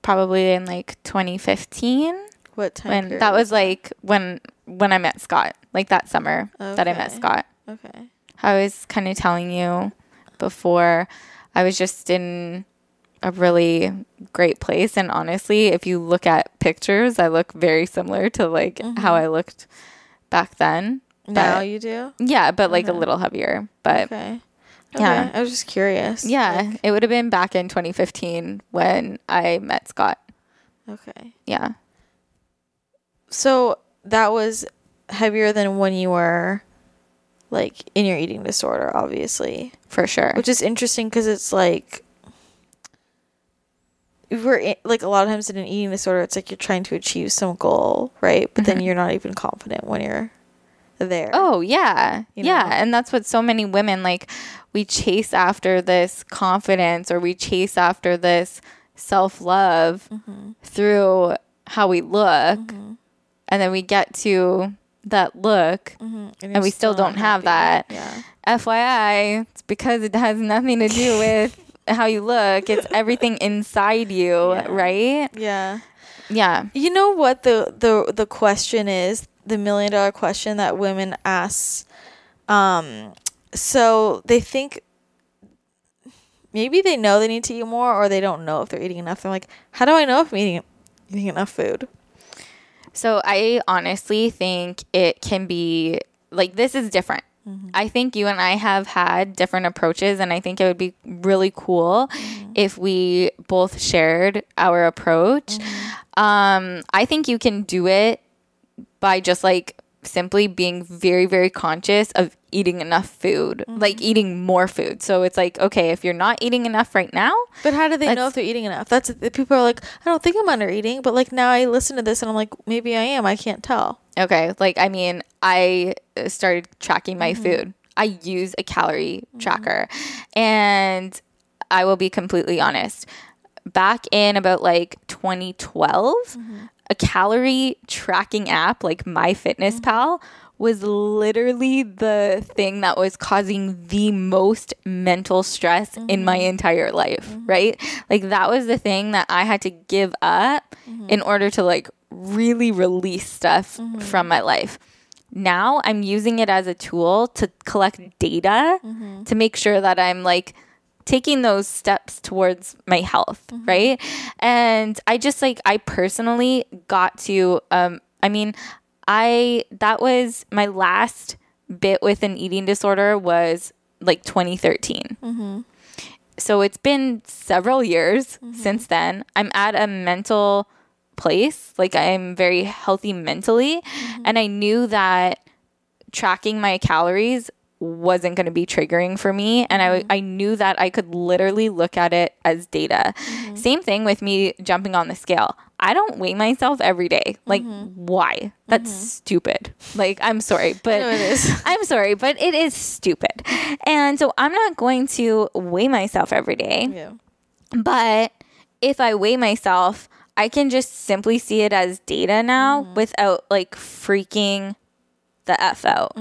probably in like 2015. What time when that was like when when I met Scott, like that summer that I met Scott. Okay. I was kind of telling you before I was just in a really great place and honestly, if you look at pictures, I look very similar to like how mm-hmm. I looked back then. Now But- you do? yeah, but like a uh-huh. little heavier. But Okay. Yeah. I was just curious. yeah, it would have been back in 2015 when I met Scott. Okay. Yeah. So that was heavier than when you were like in your eating disorder, obviously. For sure. Which is interesting because it's like we're in, like a lot of times in an eating disorder, it's like you're trying to achieve some goal, right? But then you're not even confident when you're there. Oh yeah. You yeah. And that's what so many women like we chase after this confidence or we chase after this self love Mm-hmm. through how we look. And then we get to that look. and, and we still don't have that. Yeah. FYI, it's because it has nothing to do with how you look. It's everything inside you, Yeah. right? Yeah. Yeah. You know what the the the question is the million dollar question that women ask. Um, so they think maybe they know they need to eat more, or they don't know if they're eating enough. They're like, how do I know if I'm eating eating enough food? So I honestly think it can be like this is different. Mm-hmm. I think you and I have had different approaches, and I think it would be really cool mm-hmm. if we both shared our approach. Mm-hmm. Um, I think you can do it by just like simply being very, very conscious of eating enough food, mm-hmm. like eating more food. So it's like, okay, if you're not eating enough right now, But how do they know if they're eating enough? That's the people are like, I don't think I'm under eating, but like now I listen to this and I'm like, maybe I am. I can't tell. Okay, like I mean, I uh, started tracking my mm-hmm. food. I use a calorie mm-hmm. tracker. And I will be completely honest. Back in about like 2012, a calorie tracking app like MyFitnessPal mm-hmm. was literally the thing that was causing the most mental stress in my mm-hmm. entire life, mm-hmm. right? Like that was the thing that I had to give up in order to like really release stuff from my life. Now I'm using it as a tool to collect data to make sure that I'm like taking those steps towards my health, mm-hmm. right? And I just like I personally got to um I mean, I that was my last bit with an eating disorder was like 2013. Mm-hmm. So it's been several years mm-hmm. since then. I'm at a mental place, like I'm very healthy mentally, and I knew that tracking my calories wasn't going to be triggering for me and I, mm-hmm. I knew that i could literally look at it as data. Mm-hmm. Same thing with me jumping on the scale. I don't weigh myself every day. Like mm-hmm. why? That's stupid. Like i'm sorry but know it is. i'm sorry but it is stupid. And so i'm not going to weigh myself every day Yeah. but if I weigh myself, I can just simply see it as data now without like freaking the F out.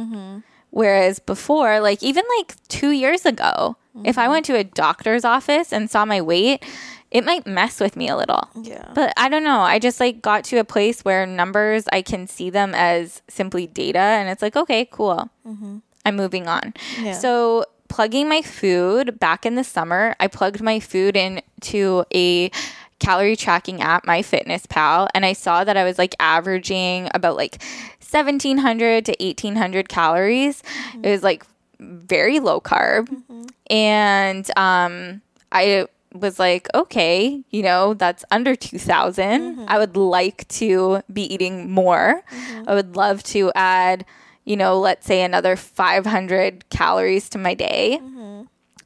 Whereas before, like even like two years ago, if I mm-hmm. went to a doctor's office and saw my weight, it might mess with me a little. Yeah. But I don't know. I just like got to a place where numbers, I can see them as simply data. And it's like, okay, cool. Mm-hmm. I'm moving on. Yeah. So, plugging my food back in the summer, I plugged my food into a calorie tracking app, MyFitnessPal, and I saw that I was like averaging about like 1700 to 1800 calories. Mm-hmm. It was like very low carb. Mm-hmm. And um I was like, okay, you know, that's under 2000. Mm-hmm. I would like to be eating more. I would love to add, you know, let's say another 500 calories to my day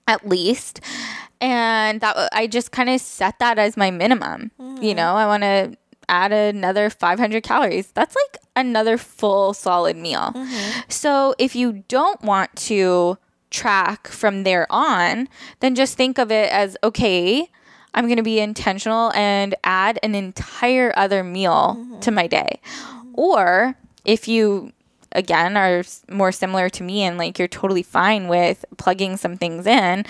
at least. And that I just kind of set that as my minimum. You mm-hmm. know, I want to add another 500 calories. That's like another full solid meal. Mm-hmm. So if you don't want to track from there on, then just think of it as okay, I'm going to be intentional and add an entire other meal mm-hmm. to my day. Or if you again are more similar to me and like you're totally fine with plugging some things in,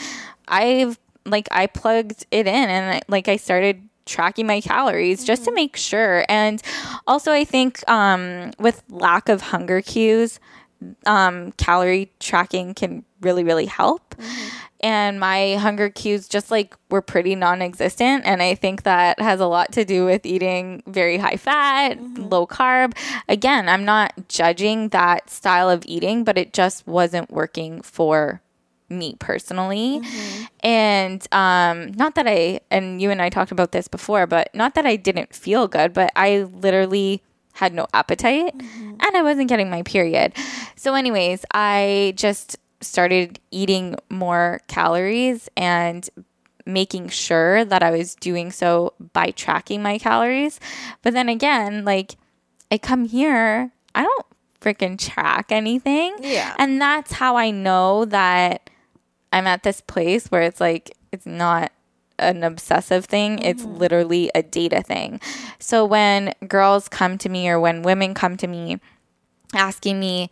I've like I plugged it in and I, like I started tracking my calories just to make sure. And also I think um with lack of hunger cues, um calorie tracking can really really help. And my hunger cues just like were pretty non-existent and I think that has a lot to do with eating very high fat, low carb. Again, I'm not judging that style of eating, but it just wasn't working for me personally. And um not that I and you and I talked about this before, but not that I didn't feel good, but I literally had no appetite and I wasn't getting my period. So anyways, I just started eating more calories and making sure that I was doing so by tracking my calories. But then again, like I come here, I don't freaking track anything. Yeah. And that's how I know that I'm at this place where it's like it's not an obsessive thing, it's mm-hmm. literally a data thing. So when girls come to me or when women come to me asking me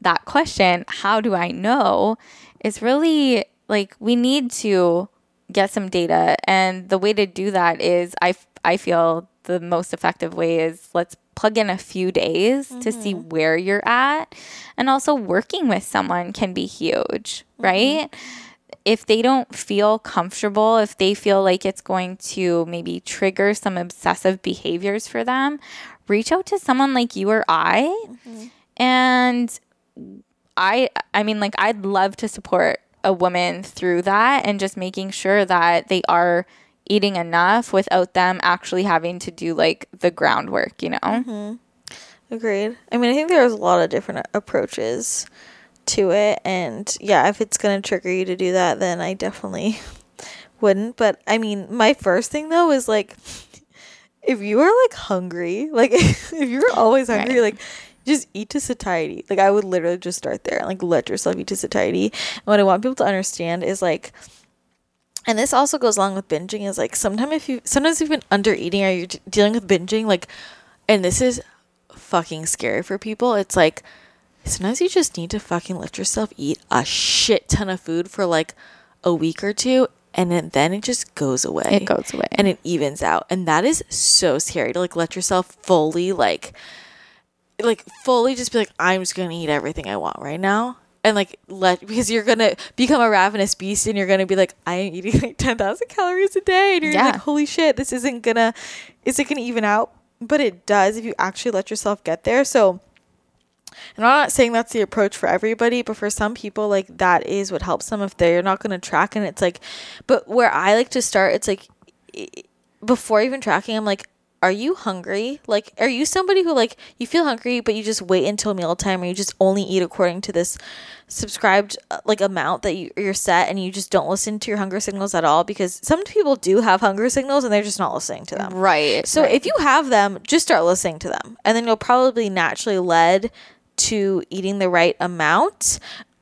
that question, how do I know? It's really like we need to get some data. And the way to do that is I, f- I feel the most effective way is let's plug in a few days to see mm-hmm. where you're at. And also working with someone can be huge, mm-hmm. right? If they don't feel comfortable, if they feel like it's going to maybe trigger some obsessive behaviors for them, reach out to someone like you or I. Mm-hmm. And I I mean like I'd love to support a woman through that and just making sure that they are eating enough without them actually having to do like the groundwork, you know? Mm-hmm. Agreed. I mean, I think there's a lot of different approaches to it, and yeah, if it's gonna trigger you to do that, then I definitely wouldn't. But I mean, my first thing though is like, if you are like hungry, like if you're always hungry, Right. like just eat to satiety. Like I would literally just start there and like let yourself eat to satiety. And what I want people to understand is like and this also goes along with binging is like sometimes if you sometimes you've been under eating or you're dealing with binging like and this is fucking scary for people it's like sometimes you just need to fucking let yourself eat a shit ton of food for like a week or two and then, then it just goes away. It goes away. and it evens out. And that is so scary to like let yourself fully like like fully just be like i'm just gonna eat everything i want right now and like let because you're gonna become a ravenous beast and you're gonna be like i am eating like 10000 calories a day and you're Yeah. like holy shit this isn't gonna is it gonna even out but it does if you actually let yourself get there so and I'm not saying that's the approach for everybody, but for some people, like that is what helps them if they're not going to track. And it's like, but where I like to start, it's like before even tracking, I'm like, are you hungry? Like, are you somebody who like you feel hungry, but you just wait until mealtime, or you just only eat according to this subscribed uh, like amount that you, you're set, and you just don't listen to your hunger signals at all? Because some people do have hunger signals, and they're just not listening to them. Right. So if you have them, just start listening to them, and then you'll probably naturally led to eating the right amount.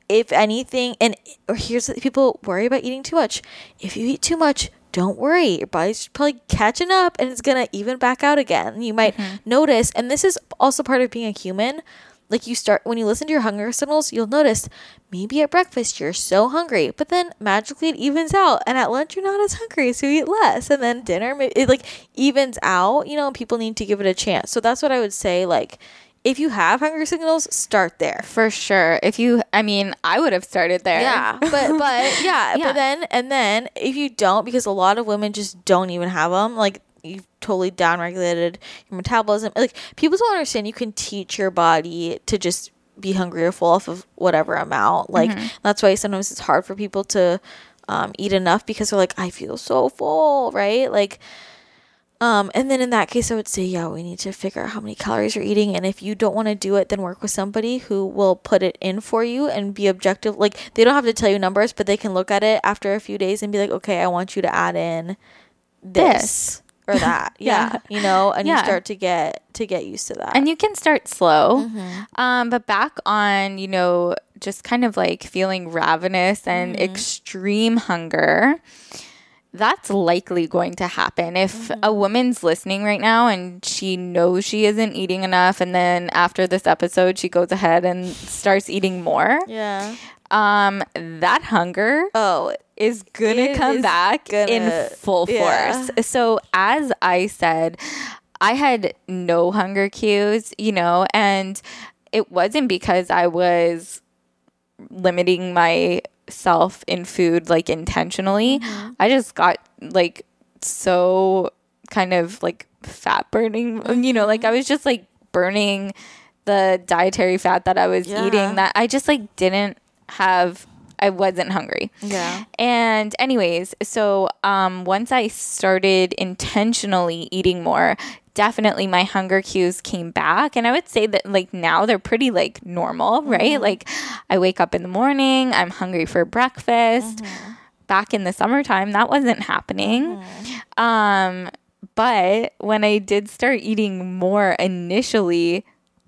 If anything, and or here's what people worry about eating too much. If you eat too much, don't worry. Your body's probably catching up, and it's gonna even back out again. You might mm-hmm. notice, and this is also part of being a human. Like you start when you listen to your hunger signals, you'll notice maybe at breakfast you're so hungry, but then magically it evens out, and at lunch you're not as hungry, so you eat less, and then dinner it like evens out. You know, people need to give it a chance. So that's what I would say. Like, if you have hunger signals, start there. for sure. If you I mean, I would have started there. Yeah, but but yeah, Yeah. but then and then if you don't, because a lot of women just don't even have them, like you've totally downregulated your metabolism. Like people don't understand, you can teach your body to just be hungry or full off of whatever amount. Like that's why sometimes it's hard for people to um, eat enough because they're like, I feel so full, right? Like Um, and then in that case, I would say, yeah, we need to figure out how many calories you're eating. And if you don't want to do it, then work with somebody who will put it in for you and be objective. Like, they don't have to tell you numbers, but they can look at it after a few days and be like, okay, I want you to add in this, This. or that. yeah. Yeah. You know, and you start to get to get used to that. and you can start slow. Mm-hmm. Um, but back on, you know, just kind of like feeling ravenous and Mm-hmm. extreme hunger, that's likely going to happen. If Mm-hmm. a woman's listening right now and she knows she isn't eating enough, and then after this episode, she goes ahead and starts eating more, yeah. um, that hunger Oh, is gonna It come is back in gonna- full yeah. force. So as I said, I had no hunger cues, you know, and it wasn't because I was limiting myself in food like intentionally. Mm-hmm. I just got like so kind of like fat burning, you know, like I was just like burning the dietary fat that I was Yeah. eating that I just like didn't have I wasn't hungry. yeah. And anyways, so um once I started intentionally eating more, definitely my hunger cues came back and I would say that like now they're pretty like normal, right? Mm-hmm. Like I wake up in the morning, I'm hungry for breakfast. Mm-hmm. Back in the summertime that wasn't happening. Mm-hmm. Um but when I did start eating more initially,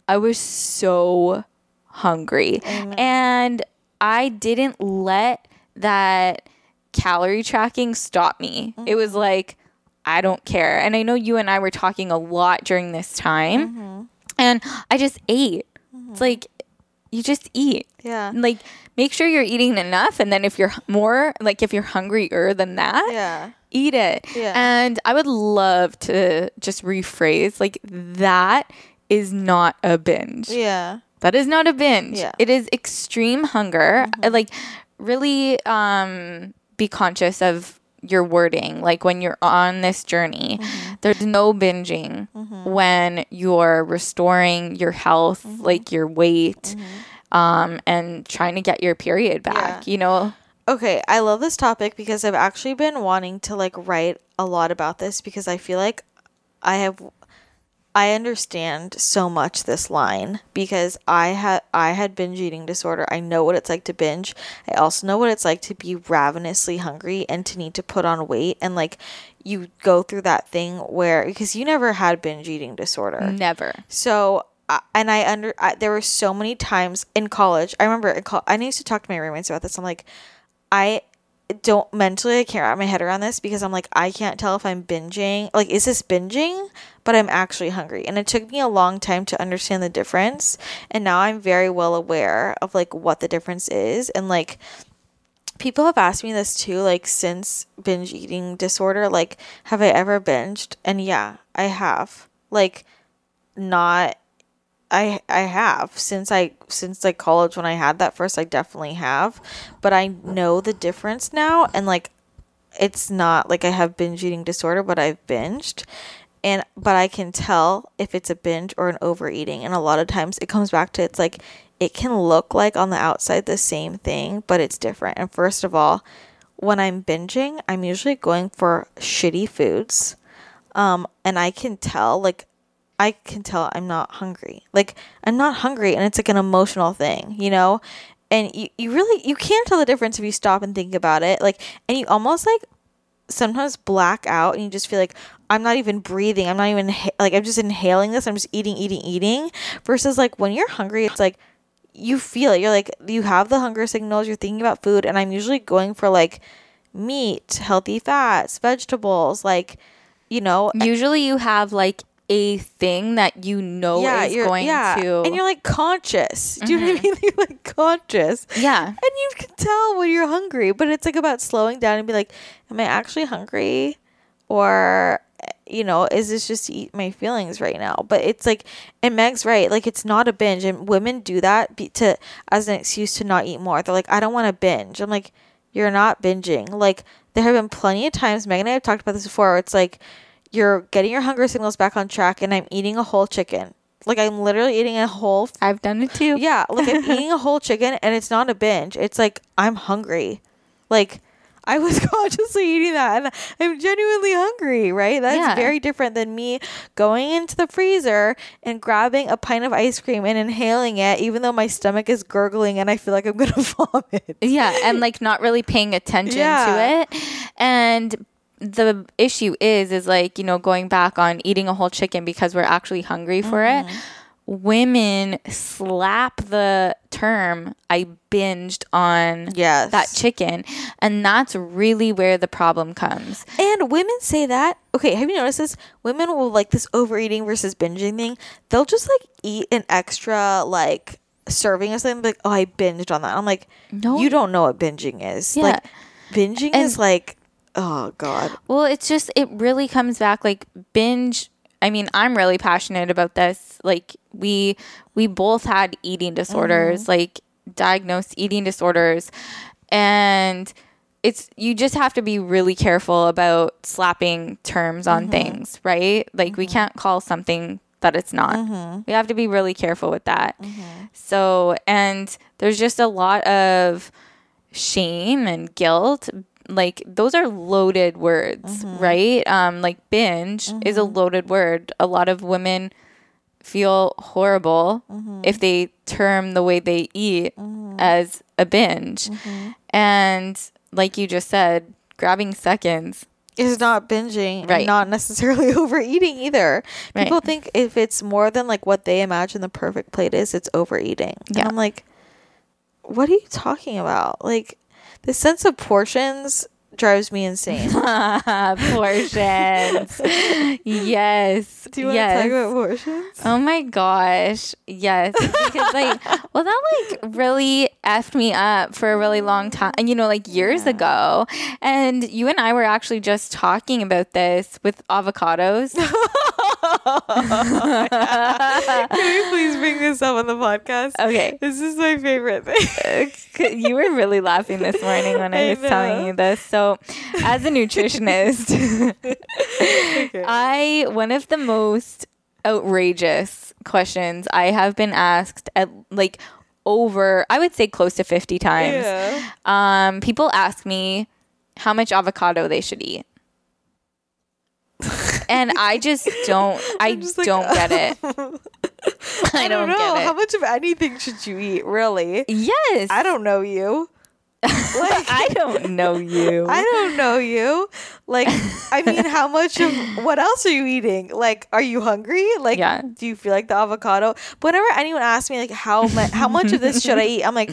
I was so hungry. And I didn't let that calorie tracking stop me. It was like, I don't care. And I know you and I were talking a lot during this time. And I just ate. It's like, you just eat. Yeah. Like, make sure you're eating enough. And then if you're more, like, if you're hungrier than that, Yeah. eat it. Yeah. And I would love to just rephrase like that is not a binge. Yeah. That is not a binge. Yeah. It is extreme hunger. Uh, Like really um be conscious of your wording. Like when you're on this journey, mm-hmm. there's no binging mm-hmm. when you're restoring your health, mm-hmm. like your weight, um, and trying to get your period back. You know? Okay, I love this topic because I've actually been wanting to like write a lot about this because I feel like I have I understand so much this line because I had I had binge eating disorder. I know what it's like to binge. I also know what it's like to be ravenously hungry and to need to put on weight and like you go through that thing where because you never had binge eating disorder. Never. So, and I under I, there were so many times in college. I remember in col- I used to talk to my roommates about this. I'm like, I don't mentally I can't wrap my head around this because I'm like I can't tell if I'm binging. Like, is this binging? But I'm actually hungry, and it took me a long time to understand the difference. And now I'm very well aware of like what the difference is, and like people have asked me this too like since binge eating disorder like have i ever binged and yeah i have like not i i have. Since i since like college when i had that first i definitely have. But i know the difference now and like it's not like i have binge eating disorder but i've binged. And but i can tell if it's a binge or an overeating. And a lot of times it comes back to it's like it can look like on the outside the same thing but it's different. And first of all when i'm binging i'm usually going for shitty foods. Um and i can tell like i can tell i'm not hungry like i'm not hungry and it's like an emotional thing you know and you, you really you can't tell the difference if you stop and think about it like and you almost like sometimes black out and you just feel like I'm not even breathing. I'm not even like I'm just inhaling this. I'm just eating, eating, eating. Versus like when you're hungry, it's like you feel it. You're like you have the hunger signals. You're thinking about food, and I'm usually going for like meat, healthy fats, vegetables, like you know. Usually you have like a thing that you know is you're going yeah, to Mm-hmm. and you're like conscious. Do you know what I mean? You're like conscious. Yeah. And you can tell when you're hungry, but it's like about slowing down and be like, am I actually hungry? Or, you know, is this just to eat my feelings right now? But it's like, and Meg's right. Like, it's not a binge. And women do that be, to as an excuse to not eat more. They're like, I don't want to binge. I'm like, you're not binging. Like, there have been plenty of times, Meg and I have talked about this before, where it's like, you're getting your hunger signals back on track, and I'm eating a whole chicken. Like, I'm literally eating a whole I've done it too. yeah, like I'm eating a whole chicken and it's not a binge. It's like I'm hungry. Like I was consciously eating that and I'm genuinely hungry, right? That's Yeah. very different than me going into the freezer and grabbing a pint of ice cream and inhaling it, even though my stomach is gurgling and I feel like I'm gonna vomit. Yeah, and like not really paying attention Yeah. to it. And the issue is is like, you know, going back on eating a whole chicken because we're actually hungry for Mm-hmm. it. Women slap the term I binged on Yes. that chicken, and that's really where the problem comes. And women say that. Okay, have you noticed this? Women will like this overeating versus binging thing. They'll just like eat an extra like serving or something like, oh, I binged on that. I'm like, No. you don't know what binging is. Yeah. Like binging And- is like, oh god. Well, it's just it really comes back like binge. I mean, I'm really passionate about this. Like we we both had eating disorders, mm-hmm. like diagnosed eating disorders, and it's you just have to be really careful about slapping terms on mm-hmm. things, right? Like we mm-hmm. can't call something that it's not. We have to be really careful with that. So, and there's just a lot of shame and guilt like those are loaded words mm-hmm. right um like binge is a mm-hmm. loaded word a lot of women feel horrible mm-hmm. if they term the way they eat as a binge and like you just said grabbing seconds Is not binging Right. and not necessarily overeating either. Right. People think if it's more than like what they imagine the perfect plate is, it's overeating. Yeah. And I'm like, what are you talking about? Like the sense of portions drives me insane. portions yes Do you want yes. to talk about portions? Oh my gosh. Yes. Because like well that like really effed me up for a really long time. And you know, like years ago. And you and I were actually just talking about this with avocados. Can you please bring this up on the podcast? Okay. This is my favorite thing. you were really laughing this morning when I I was telling you this. So, as a nutritionist, I one of the most outrageous questions I have been asked at like over I would say close to 50 times. Yeah. Um people ask me how much avocado they should eat. and I just don't I just like, don't get it. I, I don't, don't know. How much of anything should you eat, really? yes. I don't know you. Like I don't know you. I don't know you. Like, I mean, how much of what else are you eating? Like, are you hungry? Like, Yeah. do you feel like the avocado? But whenever anyone asks me like how much how much of this should I eat, I'm like,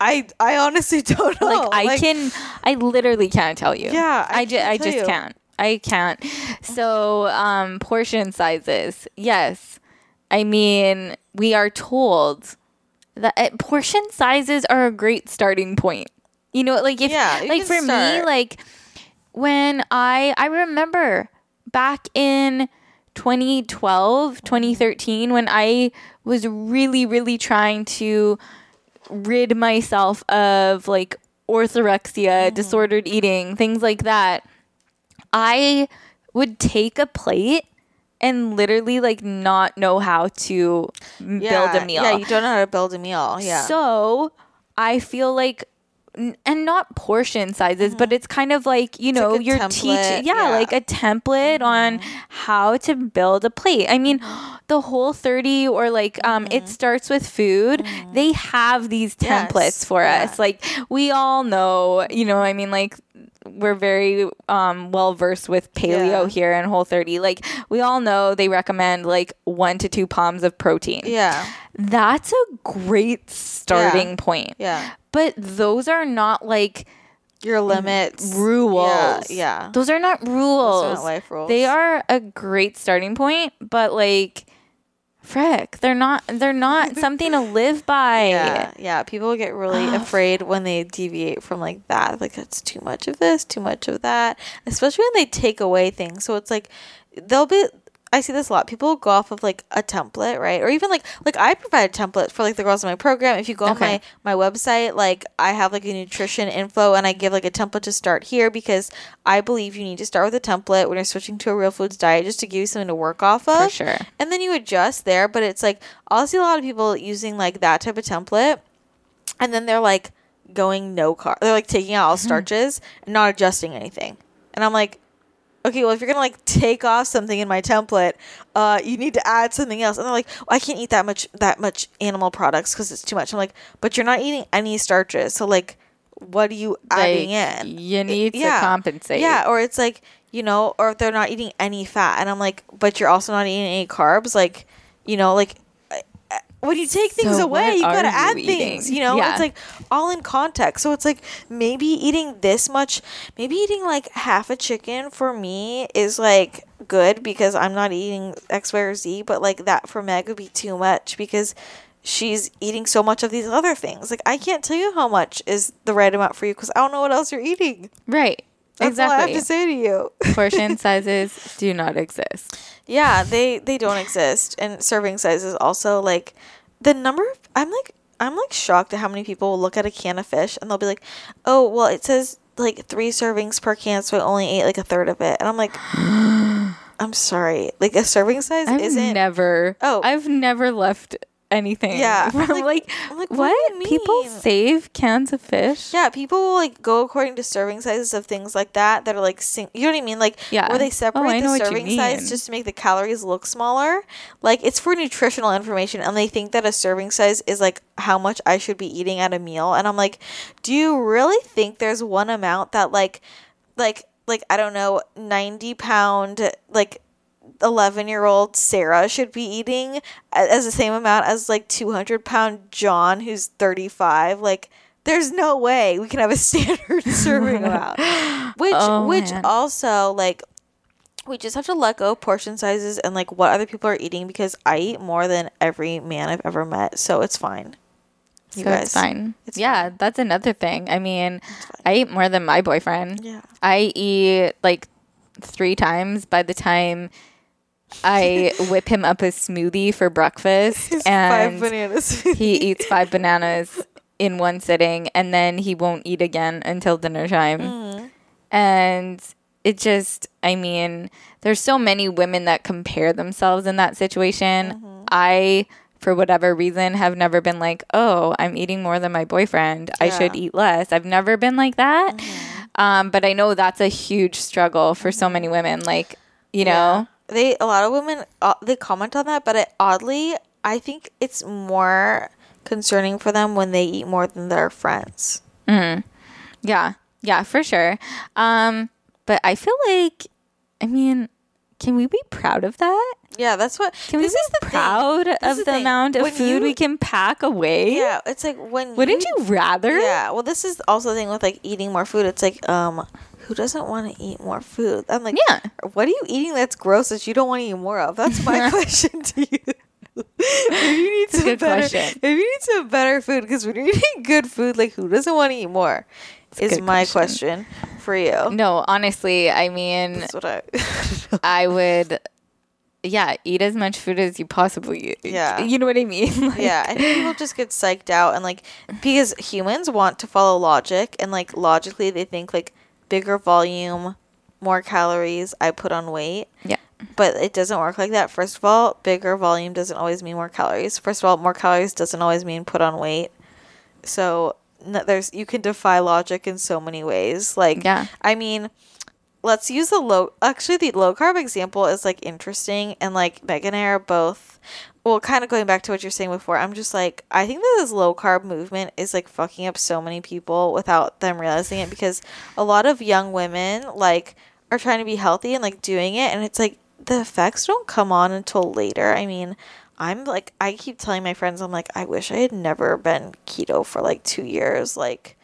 I I honestly don't know. like I can I literally can't tell you. Yeah, I I, ju- I just you. can't. I can't. So, um portion sizes. Yes. I mean, we are told that uh, portion sizes are a great starting point. You know, like if Yeah, like for me like when I I remember back in 2012, 2013 when I was really really trying to rid myself of like orthorexia, Mm-hmm. disordered eating, things like that. I would take a plate and literally like not know how to yeah, build a meal. Yeah, you don't know how to build a meal. Yeah. So I feel like, and not portion sizes, but mm-hmm. it's kind of like you know like you're teaching, yeah, yeah. like a template on mm-hmm. how to build a plate. I mean, the whole thirty or like um, it mm-hmm. starts with food. They have these Yes, templates for yeah. us. Like we all know, you know. I mean, like we're very um, well versed with paleo Yeah. here in Whole 30. Like we all know they recommend like one to two palms of protein. yeah. That's a great starting Yeah. point. Yeah. But those are not like Your limits. rules. Yeah. Yeah. Those are not rules. Those aren't life rules. They are a great starting point, but like frick, they're not they're not something to live by. Yeah, yeah. People get really ah. afraid when they deviate from like that. Like that's too much of this, too much of that. Especially when they take away things. So it's like they'll be. I see this a lot. People go off of like a template, right? Or even like like I provide a template for like the girls in my program. If you go on my my website, like I have like a nutrition info and I give like a template to start here because I believe you need to start with a template when you're switching to a real foods diet just to give you something to work off of For sure. and then you adjust there but it's like i'll see a lot of people using like that type of template and then they're like going no carb. They're like taking out all mm-hmm. starches and not adjusting anything. And I'm like, okay, well, if you're gonna like take off something in my template, uh, you need to add something else. And they're like, well, I can't eat that much that much animal products because it's too much. I'm like, but you're not eating any starches, so like, what are you adding Like, in? you need yeah. to compensate. Yeah, or it's like you know, or if they're not eating any fat, and I'm like, but you're also not eating any carbs, like, you know, like. When you take things So away, you gotta you add eating? things. You know, Yeah. it's like all in context. So it's like maybe eating this much, maybe eating like half a chicken for me is like good because I'm not eating X, Y, or Z. But like that for Meg would be too much because she's eating so much of these other things. Like I can't tell you how much is the right amount for you because I don't know what else you're eating. Right. That's all I have exactly. to say to you. Portion sizes do not exist. Yeah, they they don't exist, and serving sizes also like the number. Of, I'm like I'm like shocked at how many people will look at a can of fish and they'll be like, "Oh, well, it says like three servings per can, so I only ate like a third of it," and I'm like, "I'm sorry, like a serving size I've isn't." never. Oh. I've never left anything. Yeah, from, like- like, I'm like, what what? People save cans of fish. yeah, people will like go according to serving sizes of things like that that are like sing- you know what I mean, like Yeah. where they Oh, separate know the serving size just to make the calories look smaller. Like it's for nutritional information, and they think that a serving size is like how much I should be eating at a meal. And I'm like, do you really think there's one amount that like, like, like I don't know, ninety pound like 11 year old Sarah should be eating as the same amount as like 200 pound John, who's 35. Like, there's no way we can have a standard serving amount. Which, Oh, which man. also, like, we just have to let go of portion sizes and like what other people are eating because I eat more than every man I've ever met. So it's fine. You so it's fine. It's yeah, that's another thing. I mean, I eat more than my boyfriend. Yeah. I eat like three times by the time I whip him up a smoothie for breakfast, Five and bananas. he eats five bananas in one sitting, and then he won't eat again until dinner time. Mm-hmm. And it just, I mean, there's so many women that compare themselves in that situation. Mm-hmm. I, for whatever reason, have never been like, oh, I'm eating more than my boyfriend. I should eat less. I've never been like that. Mm-hmm. Um, but I know that's a huge struggle for so many women. Like, you know, they a lot of women uh, they comment on that but it, oddly i think it's more concerning for them when they eat more than their friends Hmm. yeah, yeah, for sure. Um, but I feel like, I mean, can we be proud of that? yeah that's what Can we be thing. proud This of the the, amount of When food you- we can pack away? yeah it's like when Wouldn't you rather? yeah well this is also the thing with like eating more food it's like um who doesn't want to eat more food i'm like Yeah. what are you eating that's gross that you don't want to eat more of that's my question to you if you need some good better, question. if you need some better food, because when you're eating good food, like who doesn't want to eat more? Is my question. question for you. No, honestly, I mean, That's what I. I would, yeah, eat as much food as you possibly. Yeah. you know what I mean. Like, yeah, I think people just get psyched out and like because humans want to follow logic and like logically they think like bigger volume, more calories, I put on weight. yeah, But it doesn't work like that. First of all, bigger volume doesn't always mean more calories. First of all, more calories doesn't always mean put on weight. So there's you can defy logic in so many ways. Like Yeah. I mean, let's use the low. Actually, the low carb example is like interesting, and like Megan and I are both. Well, kind of going back to what you're saying before, I'm just like I think that this low carb movement is like fucking up so many people without them realizing it because a lot of young women like are trying to be healthy and like doing it, and it's like the effects don't come on until later. I mean. I'm like I keep telling my friends I'm like I wish I had never been keto for like 2 years like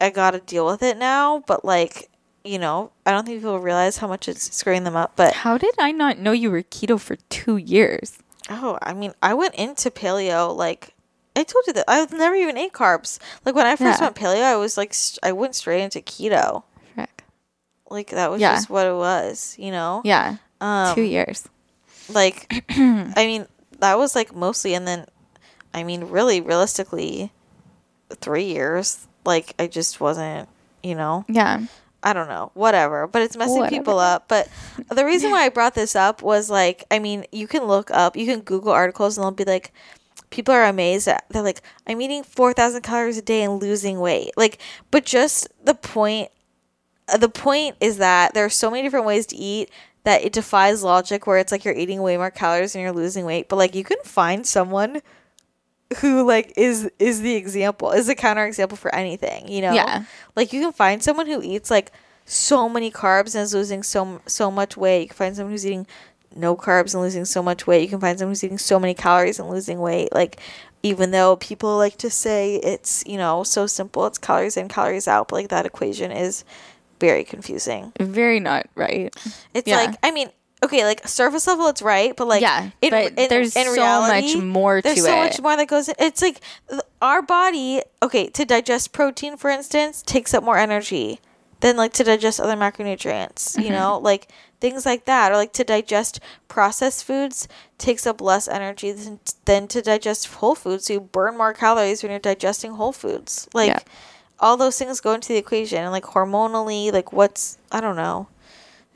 I got to deal with it now, but like, you know, I don't think people realize how much it's screwing them up. But How did I not know you were keto for two years? Oh, I mean, I went into paleo like I told you that I've never even ate carbs. Like when I first Yeah. went paleo, I was like st- I went straight into keto. Frick. Like that was Yeah. just what it was, you know. Yeah, Um, two years. Like, I mean, that was like mostly, and then, I mean, really, realistically, three years. Like I just wasn't, you know. Yeah, I don't know, whatever. But it's messing people up. But the reason why I brought this up was like, I mean, you can look up, you can Google articles, and they'll be like, people are amazed at they're like i'm eating 4000 calories a day and losing weight like but just the point the point is that there are so many different ways to eat that it defies logic where it's like you're eating way more calories and you're losing weight but like you can find someone who like is is the example is a counter example for anything you know Yeah. like you can find someone who eats like so many carbs and is losing so so much weight you can find someone who's eating no carbs and losing so much weight you can find someone who's eating so many calories and losing weight like even though people like to say it's you know so simple it's calories in calories out but like that equation is very confusing Very not right. it's Yeah. like i mean okay like surface level it's right but like Yeah, in- but in- there's in so reality, much more there's so it. much more that goes in it's like our body okay to digest protein for instance takes up more energy than like to digest other macronutrients Mm-hmm. you know like things like that or like to digest processed foods takes up less energy than, than to digest whole foods so you burn more calories when you're digesting whole foods like Yeah. all those things go into the equation and like hormonally like what's i don't know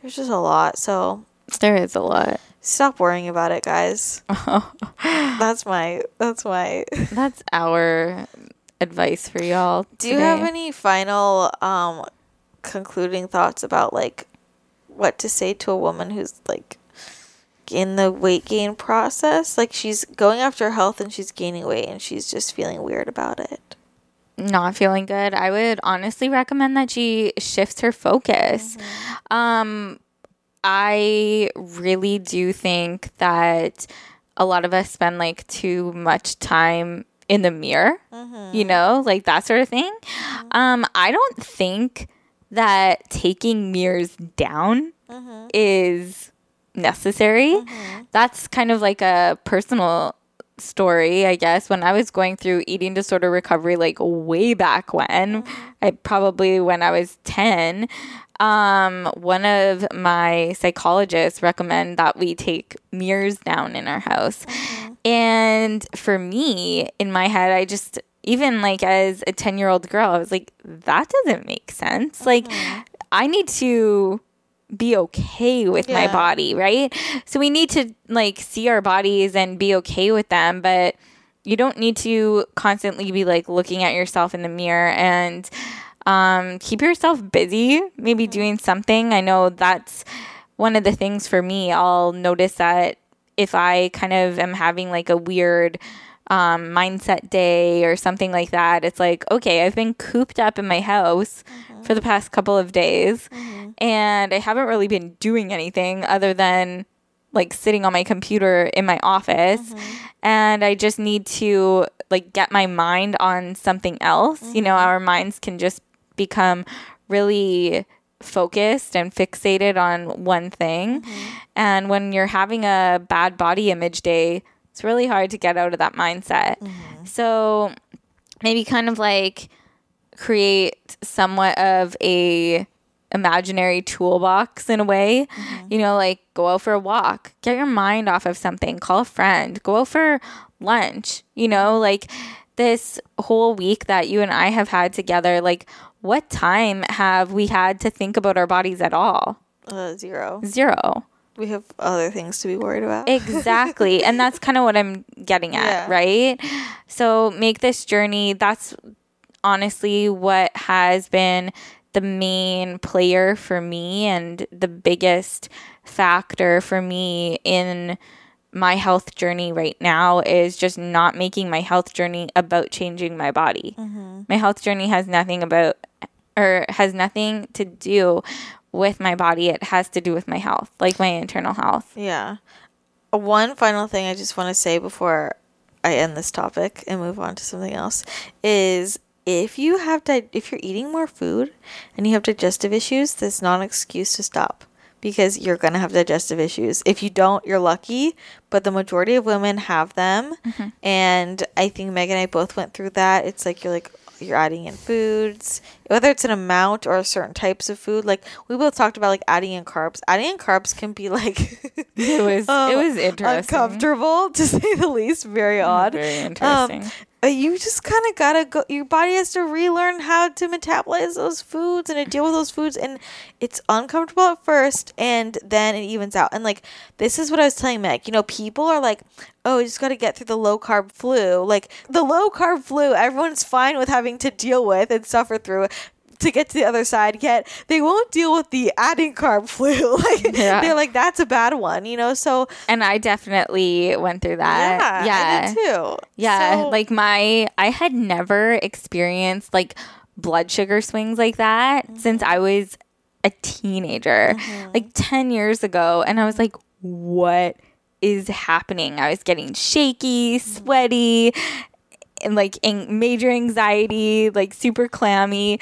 there's just a lot so There is a lot. stop worrying about it guys that's my that's my That's our advice for y'all. do you have any final um concluding thoughts about like what to say to a woman who's like in the weight gain process like she's going after health and she's gaining weight and she's just feeling weird about it not feeling good, I would honestly recommend that she shifts her focus. Um, I really do think that a lot of us spend like too much time in the mirror, mm-hmm. you know, like that sort of thing. Mm-hmm. Um, I don't think that taking mirrors down mm-hmm. is necessary. That's kind of like a personal story, I guess. When I was going through eating disorder recovery, like way back when, I probably when I was 10, um, one of my psychologists recommend that we take mirrors down in our house. And for me, in my head, I just even like as a 10 year old girl, I was like, that doesn't make sense. Like, I need to be okay with my body, right? So we need to like see our bodies and be okay with them, but you don't need to constantly be like looking at yourself in the mirror and um, keep yourself busy, maybe doing something. I know that's one of the things for me. I'll notice that if I kind of am having like a weird um, mindset day or something like that, it's like, okay, I've been cooped up in my house for the mm-hmm. past couple of days mm-hmm. and I haven't really been doing anything other than like sitting on my computer in my office mm-hmm. and I just need to like get my mind on something else. You know, our minds can just become really focused and fixated on one thing. And when you're having a bad body image day, it's really hard to get out of that mindset. So maybe kind of like create somewhat of a imaginary toolbox in a way. You know, like go out for a walk, get your mind off of something, call a friend, go out for lunch, you know, like this whole week that you and I have had together, like what time have we had to think about our bodies at all? uh, zero Zero. We have other things to be worried about Exactly. and that's kind of what I'm getting at, Yeah. right? So make this journey. That's honestly what has been the main player for me and the biggest factor for me in my health journey right now is just not making my health journey about changing my body. Mm-hmm. My health journey has nothing about or has nothing to do with my body. It has to do with my health, like my internal health. Yeah. Uh, One final thing I just want to say before I end this topic and move on to something else is if you have di- if you're eating more food and you have digestive issues, that's not an excuse to stop because you're going to have digestive issues. If you don't, you're lucky, but the majority of women have them. And I think Meg and I both went through that. It's like you're like you're adding in foods, whether it's an amount or certain types of food. Like we both talked about, like adding in carbs. Adding in carbs can be like It was it was interesting. Um, uncomfortable to say the least. Very odd. Very Um, interesting. uh, you just kind of gotta go. Your body has to relearn how to metabolize those foods and to deal with those foods, and it's uncomfortable at first, and then it evens out. And like this is what I was telling Meg. You know, people are like, "Oh, you just got to get through the low carb flu." Like the low carb flu, everyone's fine with having to deal with and suffer through. To get to the other side, yet they won't deal with the adding carb flu. Like Yeah. they're like, that's a bad one, you know. So and I definitely went through that. yeah, I did too. Yeah, So- like my I had never experienced like blood sugar swings like that mm-hmm. since I was a teenager, mm-hmm. like 10 years ago and I was like what is happening? I was getting shaky, mm-hmm. sweaty, and like in major anxiety, like super clammy.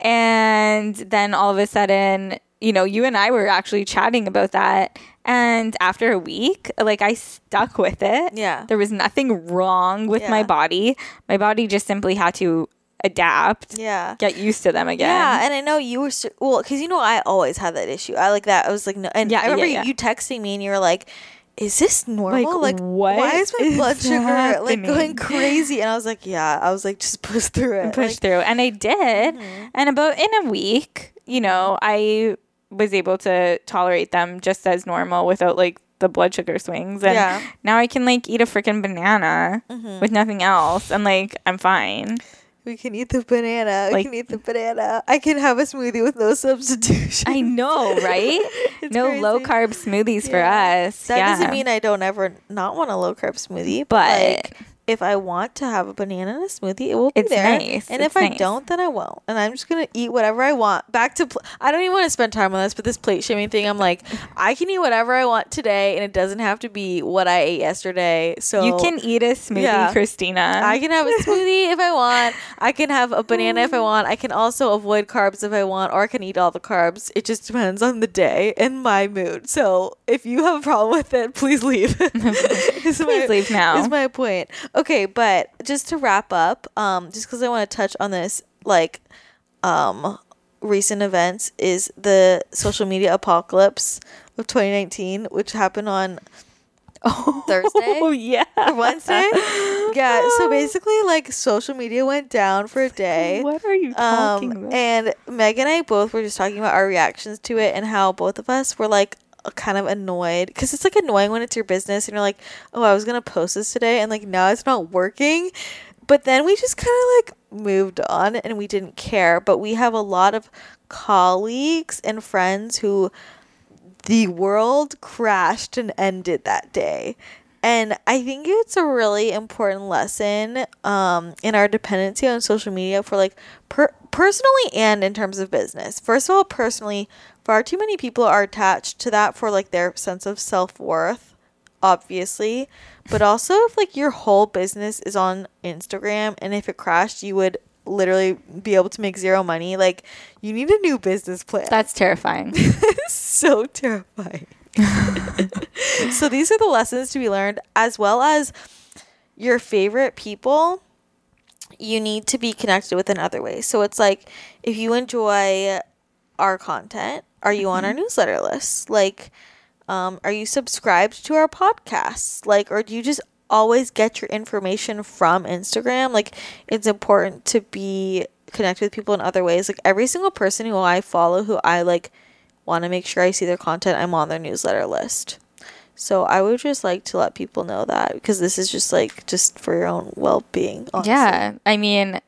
And then all of a sudden, you know, you and I were actually chatting about that. And after a week, like I stuck with it. Yeah. There was nothing wrong with my Yeah. body. My body just simply had to adapt, yeah. get used to them again. Yeah, and I know you were well because you know I always had that issue. I like that. I was like, no, and Yeah, I remember yeah, yeah. you texting me and you were like, "Is this normal? Like, Like, what why is my is blood sugar like going crazy?" And I was like, "Yeah." I was like, "Just push through it." push Like, through. And I did. Mm-hmm. And about in a week, you know, I was able to tolerate them just as normal without like the blood sugar swings. And Yeah. Mm-hmm. now I can like eat a freaking banana with nothing else. And like, I'm fine. We can eat the banana. we Like- can eat the banana. I can have a smoothie with no substitution. I know, right? No low carb smoothies for us. That yeah. doesn't mean I don't ever not want a low carb smoothie, but, But- like, if I want to have a banana in a smoothie, it will be It's there. nice. And It's if I don't, then I won't. And I'm just gonna eat whatever I want. Back to pl- I don't even want to spend time on this, but this plate shaming thing, I'm like, I can eat whatever I want today, and it doesn't have to be what I ate yesterday. So you can eat a smoothie, Yeah. Christina. I can have a smoothie if I want. I can have a banana if I mm. want. I can also avoid carbs if I want, or I can eat all the carbs. It just depends on the day and my mood. So if you have a problem with it, please leave. Please leave now. Is my point. Okay, but just to wrap up, um, just because I want to touch on this, like, um, recent events is the social media apocalypse of 2019, which happened on Thursday Oh, yeah. Wednesday. Yeah, so basically, like social media went down for a day. What are you talking Um, about? and Meg and I both were just talking about our reactions to it and how both of us were like kind of annoyed because it's like annoying when it's your business and you're like, oh, I was gonna post this today and like now it's not working. But then we just kind of like moved on and we didn't care. But we have a lot of colleagues and friends who the world crashed and ended that day. And I think it's a really important lesson um, in our dependency on social media for like per- personally and in terms of business. First of all, personally, far too many people are attached to that for like their sense of self worth, obviously. But also, if like your whole business is on Instagram and if it crashed, you would literally be able to make zero money. Like, you need a new business plan That's terrifying. so terrifying. so these are the lessons to be learned as well as your favorite people you need to be connected with in other ways. So it's like if you enjoy our content, are you on our newsletter list? Like um, are you subscribed to our podcasts? Like or do you just always get your information from Instagram? Like it's important to be connected with people in other ways. Like every single person who I follow who I like want to make sure I see their content, I'm on their newsletter list. So I would just like to let people know that because this is just like just for your own well being. yeah. I mean,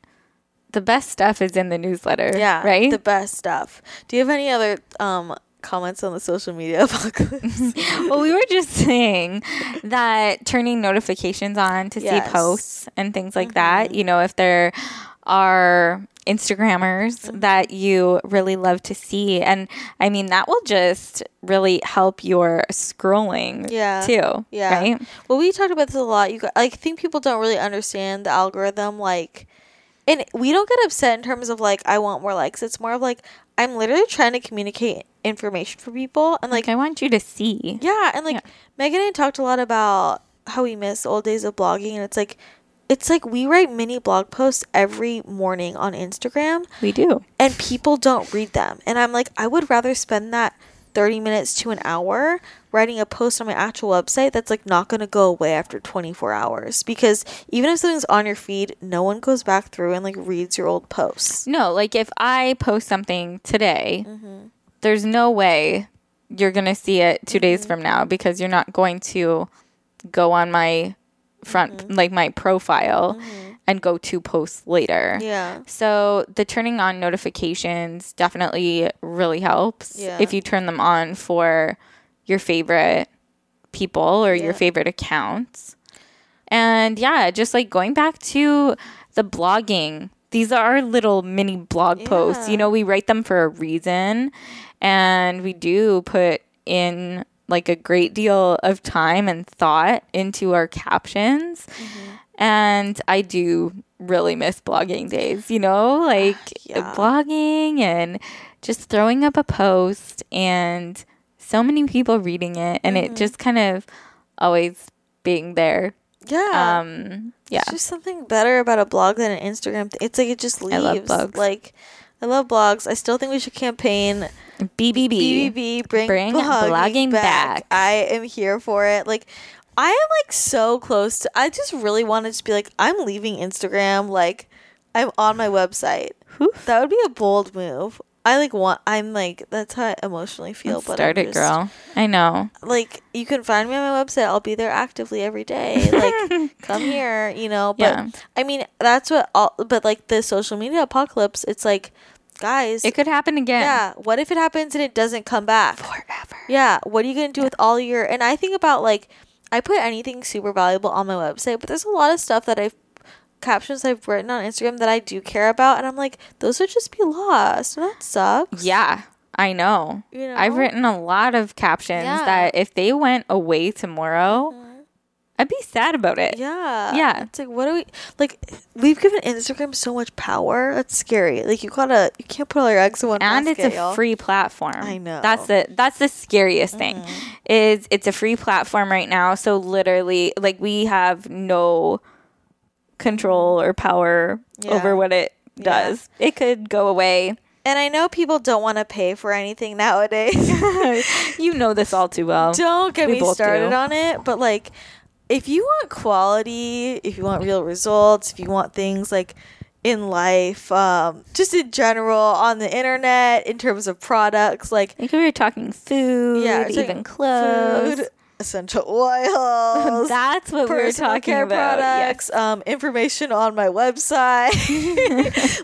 the best stuff is in the newsletter. Yeah. Right? The best stuff. Do you have any other um comments on the social media apocalypse? well, we were just saying that turning notifications on to Yes. Mm-hmm. see posts and things like that, you know, if there are Instagrammers Mm-hmm. that you really love to see. And I mean, that will just really help your scrolling Yeah. too. Yeah. Right? Well, we talked about this a lot. You, got, I think people don't really understand the algorithm. Like, and we don't get upset in terms of like I want more likes. It's more of like I'm literally trying to communicate information for people, and like Like, I want you to see. yeah, and like Yeah. Megan and I talked a lot about how we miss old days of blogging, and it's like it's like we write mini blog posts every morning on Instagram We do. and people don't read them. And I'm like, I would rather spend that 30 minutes to an hour writing a post on my actual website that's like not going to go away after 24 hours because even if something's on your feed, no one goes back through and like reads your old posts. No, like if I post something today, mm-hmm. there's no way you're going to see it 2 days mm-hmm. from now because you're not going to go on my front mm-hmm. like my profile and go to posts later. Yeah. So the turning on notifications definitely really helps Yeah. if you turn them on for your favorite people or your favorite accounts. And yeah, just like going back to the blogging, these are our little mini blog posts. You know, we write them for a reason and we do put in like a great deal of time and thought into our captions. Mm-hmm. And I do really miss blogging days, you know, like Yeah. blogging and just throwing up a post and so many people reading it and Mm-hmm. it just kind of always being there. Yeah. Um yeah. It's just something better about a blog than an Instagram. Th- it's like it just leaves. I love blogs. Like, I love blogs. I still think we should campaign BBB. BBB bring, Bring blogging, blogging back. back. I am here for it. Like I am like so close to I just really wanted to be like I'm leaving Instagram like I'm on my website. Oof. That would be a bold move. I like want I'm like that's how I emotionally feel Let's but start I'm it, just- girl. I know. Like you can find me on my website. I'll be there actively every day. Like come here, you know, but Yeah. I mean that's what all but like the social media apocalypse it's like guys It could happen again. yeah, what if it happens and it doesn't come back? Forever. Yeah, what are you going to do with all your and I think about like I put anything super valuable on my website, but there's a lot of stuff that I've captions I've written on Instagram that I do care about and I'm like those would just be lost. And that sucks. Yeah, I know. You know? I've written a lot of captions Yeah. that if they went away tomorrow, I'd be sad about it. Yeah. Yeah. It's like what do we like we've given Instagram so much power. That's scary. Like you gotta you can't put all your eggs in one And it's a y'all. free platform. I know. Mm-hmm. That's the that's the scariest thing. Is it's a free platform right now. So literally like we have no control or power Yeah. over what it Yeah. does. It could go away. And I know people don't want to pay for anything nowadays. you know this all too well. don't get We me started do. on it, but like if you want quality, if you want real results, if you want things like in life, um, just in general on the internet in terms of products, like we were talking food, yeah, even clothes. food, essential oils. That's what we're talking care about. products, um, information on my website.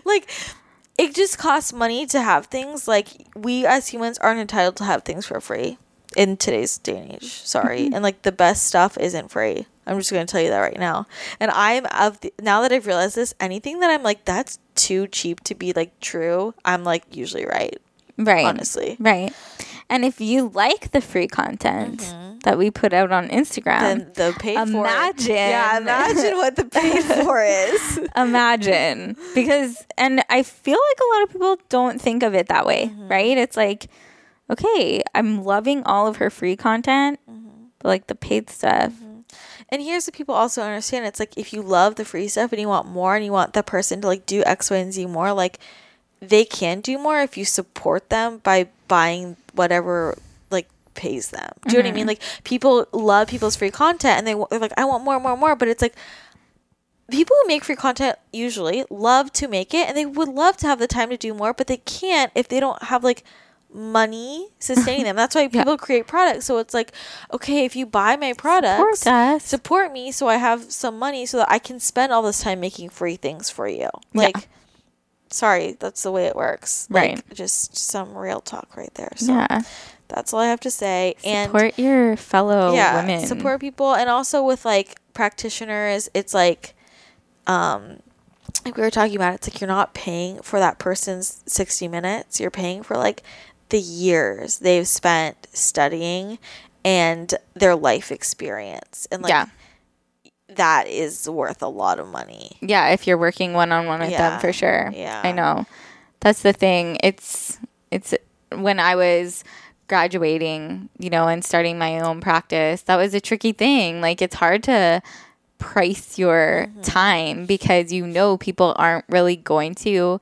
like, it just costs money to have things. Like, we as humans aren't entitled to have things for free in today's day and age. Sorry. And, like, the best stuff isn't free. I'm just going to tell you that right now. And I'm of the, now that I've realized this, anything that I'm like, that's too cheap to be like true, I'm like usually right. Right. Honestly. Right. And if you like the free content that we put out on Instagram, Then the paid for it. Imagine. Yeah, imagine what the paid for is. imagine because and I feel like a lot of people don't think of it that way, Mm-hmm. right? It's like okay, I'm loving all of her free content, Mm-hmm. but like the paid stuff. And here's what people also understand. It's like if you love the free stuff and you want more and you want the person to like do X, Y, and Z more, like they can do more if you support them by buying whatever like pays them. Do you know what I mean? Mm-hmm. Like people love people's free content and they they're like, I want more, more, more. But it's like people who make free content usually love to make it and they would love to have the time to do more, but they can't if they don't have like money sustaining them. That's why people create products. So it's like, okay, if you buy my products, Support support me so I have some money so that I can spend all this time making free things for you. Like, sorry, that's the way it works. Right. Like, just some real talk right there. So Yeah. that's all I have to say. And Support your fellow yeah, women. support people, and also with like practitioners, it's like, um, like we were talking about, it's like you're not paying for that person's sixty minutes. You're paying for like the years they've spent studying and their life experience, and like yeah. That is worth a lot of money. Yeah, if you're working one on one with Yeah. them for sure. Yeah. I know. That's the thing. It's it's when I was graduating, you know, and starting my own practice, that was a tricky thing. Like it's hard to price your Mm-hmm. time because you know people aren't really going to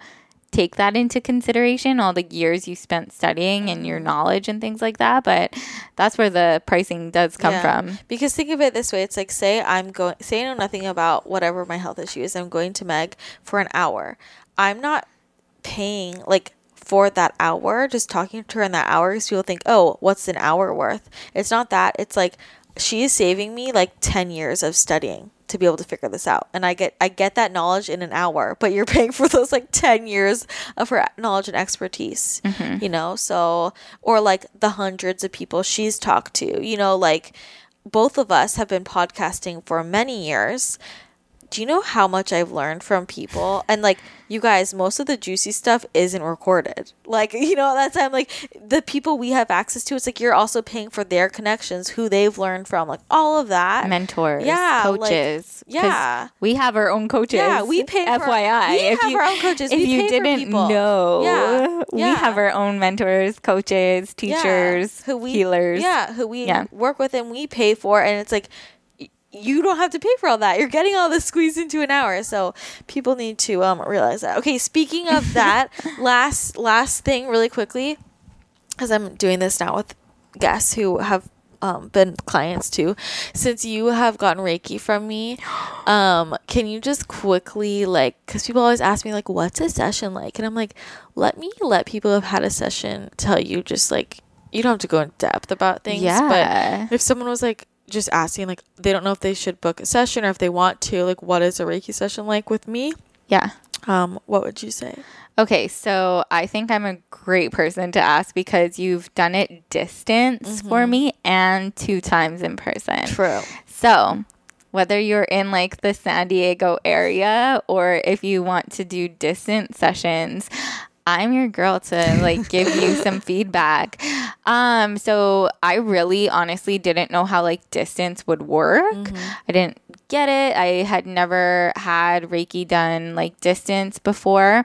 take that into consideration all the years you spent studying and Mm-hmm. your knowledge and things like that but that's where the pricing does come Yeah. from Because think of it this way: it's like say I'm going, say I know nothing about whatever my health issue is. I'm going to Meg for an hour. I'm not paying like for that hour. Just talking to her in that hour, because people think, oh, what's an hour worth? It's not that. It's like she is saving me like ten years of studying to be able to figure this out, and I get I get that knowledge in an hour. But you're paying for those like ten years of her knowledge and expertise. Mm-hmm. You know, so or like the hundreds of people she's talked to. You know, like both of us have been podcasting for many years. Do you know how much I've learned from people? And like you guys, most of the juicy stuff isn't recorded. Like, you know, that's I'm like the people we have access to, it's like you're also paying for their connections, who they've learned from, like all of that. mentors Yeah, like- yeah. we have our own coaches Yeah, we pay for- fyi we if have you, our own coaches. if you didn't know Yeah, we yeah. have our own mentors coaches teachers who we healers yeah who we Yeah. work with and we pay for and it's like you don't have to pay for all that. You're getting all this squeezed into an hour. So people need to um realize that. Okay speaking of that last last thing really quickly because i'm doing this now with guests who have um, been clients too. Since you have gotten reiki from me um can you just quickly like because people always ask me like what's a session like? And i'm like let me let people who have had a session tell you just like you don't have to go in depth about things Yeah. but if someone was like just asking like they don't know if they should book a session or if they want to like what is a reiki session like with me? Yeah. Um what would you say? Okay, so I think I'm a great person to ask because you've done it distance for me and two times in person. true. So, whether you're in like the San Diego area or if you want to do distant sessions, I'm your girl to like give you some feedback. Um so I really honestly didn't know how like distance would work. I didn't get it. I had never had Reiki done like distance before,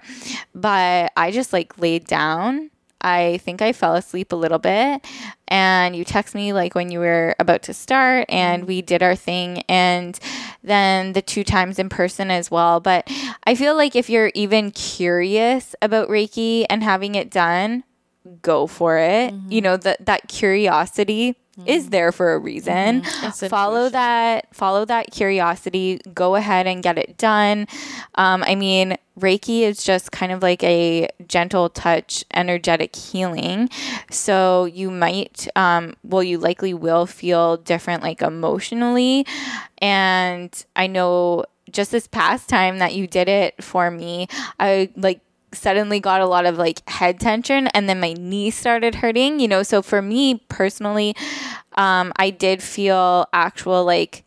but I just like laid down. I think I fell asleep a little bit and you text me like when you were about to start and we did our thing and then the two times in person as well. But I feel like if you're even curious about Reiki and having it done, go for it. You mm-hmm. know, that that curiosity is there for a reason. It's Follow that follow that curiosity. Go ahead and get it done. Um, I mean, Reiki is just kind of like a gentle touch, energetic healing. So you might, um, well, you likely will feel different, like emotionally. And I know just this past time that you did it for me, I like suddenly got a lot of like head tension and then my knee started hurting you know? So for me personally um i did feel actual like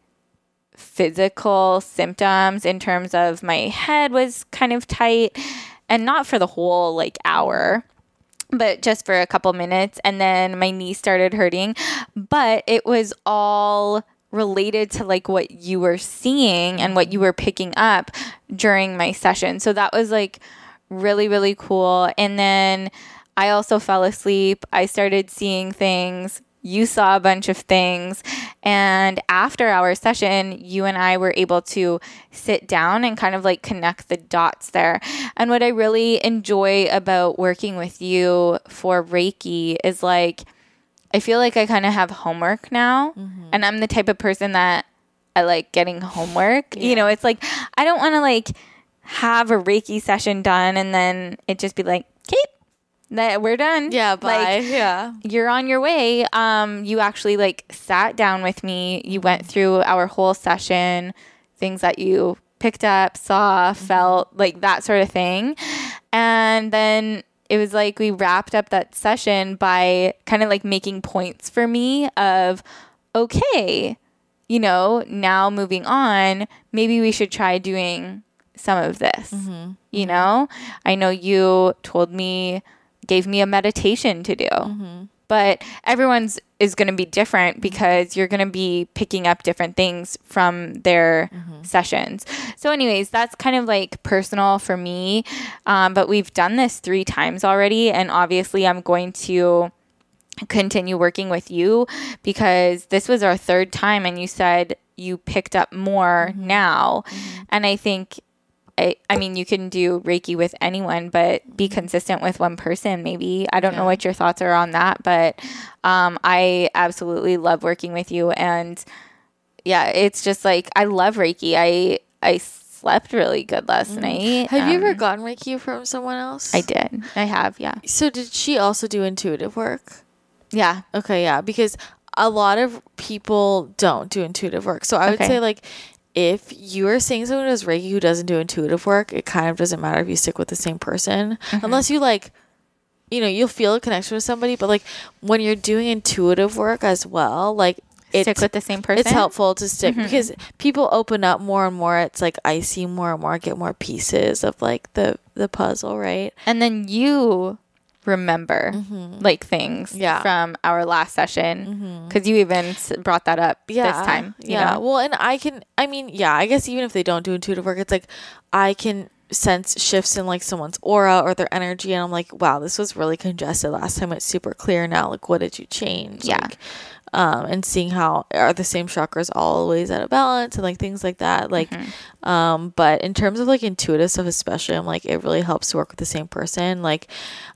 physical symptoms in terms of my head was kind of tight and not for the whole like hour but just for a couple minutes and then my knee started hurting. But it was all related to like what you were seeing and what you were picking up during my session. So that was like really really cool. And then i also fell asleep. I started seeing things. You saw a bunch of things. And after our session you and i were able to sit down and kind of like connect the dots there. And what i really enjoy about working with you for reiki is like i feel like i kind of have homework now. Mm-hmm. And i'm the type of person that i like getting homework. You know it's like i don't want to like have a reiki session done and then it just be like Kate, that we're done yeah Like, bye yeah you're on your way. Um, you actually like sat down with me. You went through our whole session, things that you picked up, saw, felt, like that sort of thing. And then it was like we wrapped up that session by kind of like making points for me of okay, you know, now moving on, maybe we should try doing some of this. Mm-hmm. You mm-hmm. know, I know you told me, gave me a meditation to do, mm-hmm. but everyone's is going to be different because you're going to be picking up different things from their sessions. So, anyways, that's kind of like personal for me. Um, but we've done this three times already, and obviously, I'm going to continue working with you because this was our third time and you said you picked up more now. And I think I, I mean, you can do Reiki with anyone, but be consistent with one person, maybe. I don't know what your thoughts are on that, but um, I absolutely love working with you. And yeah, it's just like, I love Reiki. I, I slept really good last night. Have you ever Um, gotten Reiki from someone else? I did. I have, yeah. So did she also do intuitive work? Yeah. Okay, yeah, because a lot of people don't do intuitive work. So I would Okay. say like if you are seeing someone who does Reiki who doesn't do intuitive work, it kind of doesn't matter if you stick with the same person. Mm-hmm. Unless you like you know, you'll feel a connection with somebody, but like when you're doing intuitive work as well, like Stick it's with the same person. it's helpful to stick Mm-hmm. because people open up more and more. It's like I see more and more, get more pieces of like the the puzzle, right? And then you remember like things Mm-hmm. Yeah. from our last session because you even s- brought that up this time. you yeah. know? Well, and I can, I mean, yeah, I guess even if they don't do intuitive work, it's like I can sense shifts in like someone's aura or their energy. And I'm like, wow, this was really congested last time. It's super clear now. Like, what did you change? Yeah. Like, um, and seeing how are the same chakras always out of balance and like things like that. Like, Mm-hmm. um, but in terms of like intuitive stuff, especially, I'm like, it really helps to work with the same person. Like,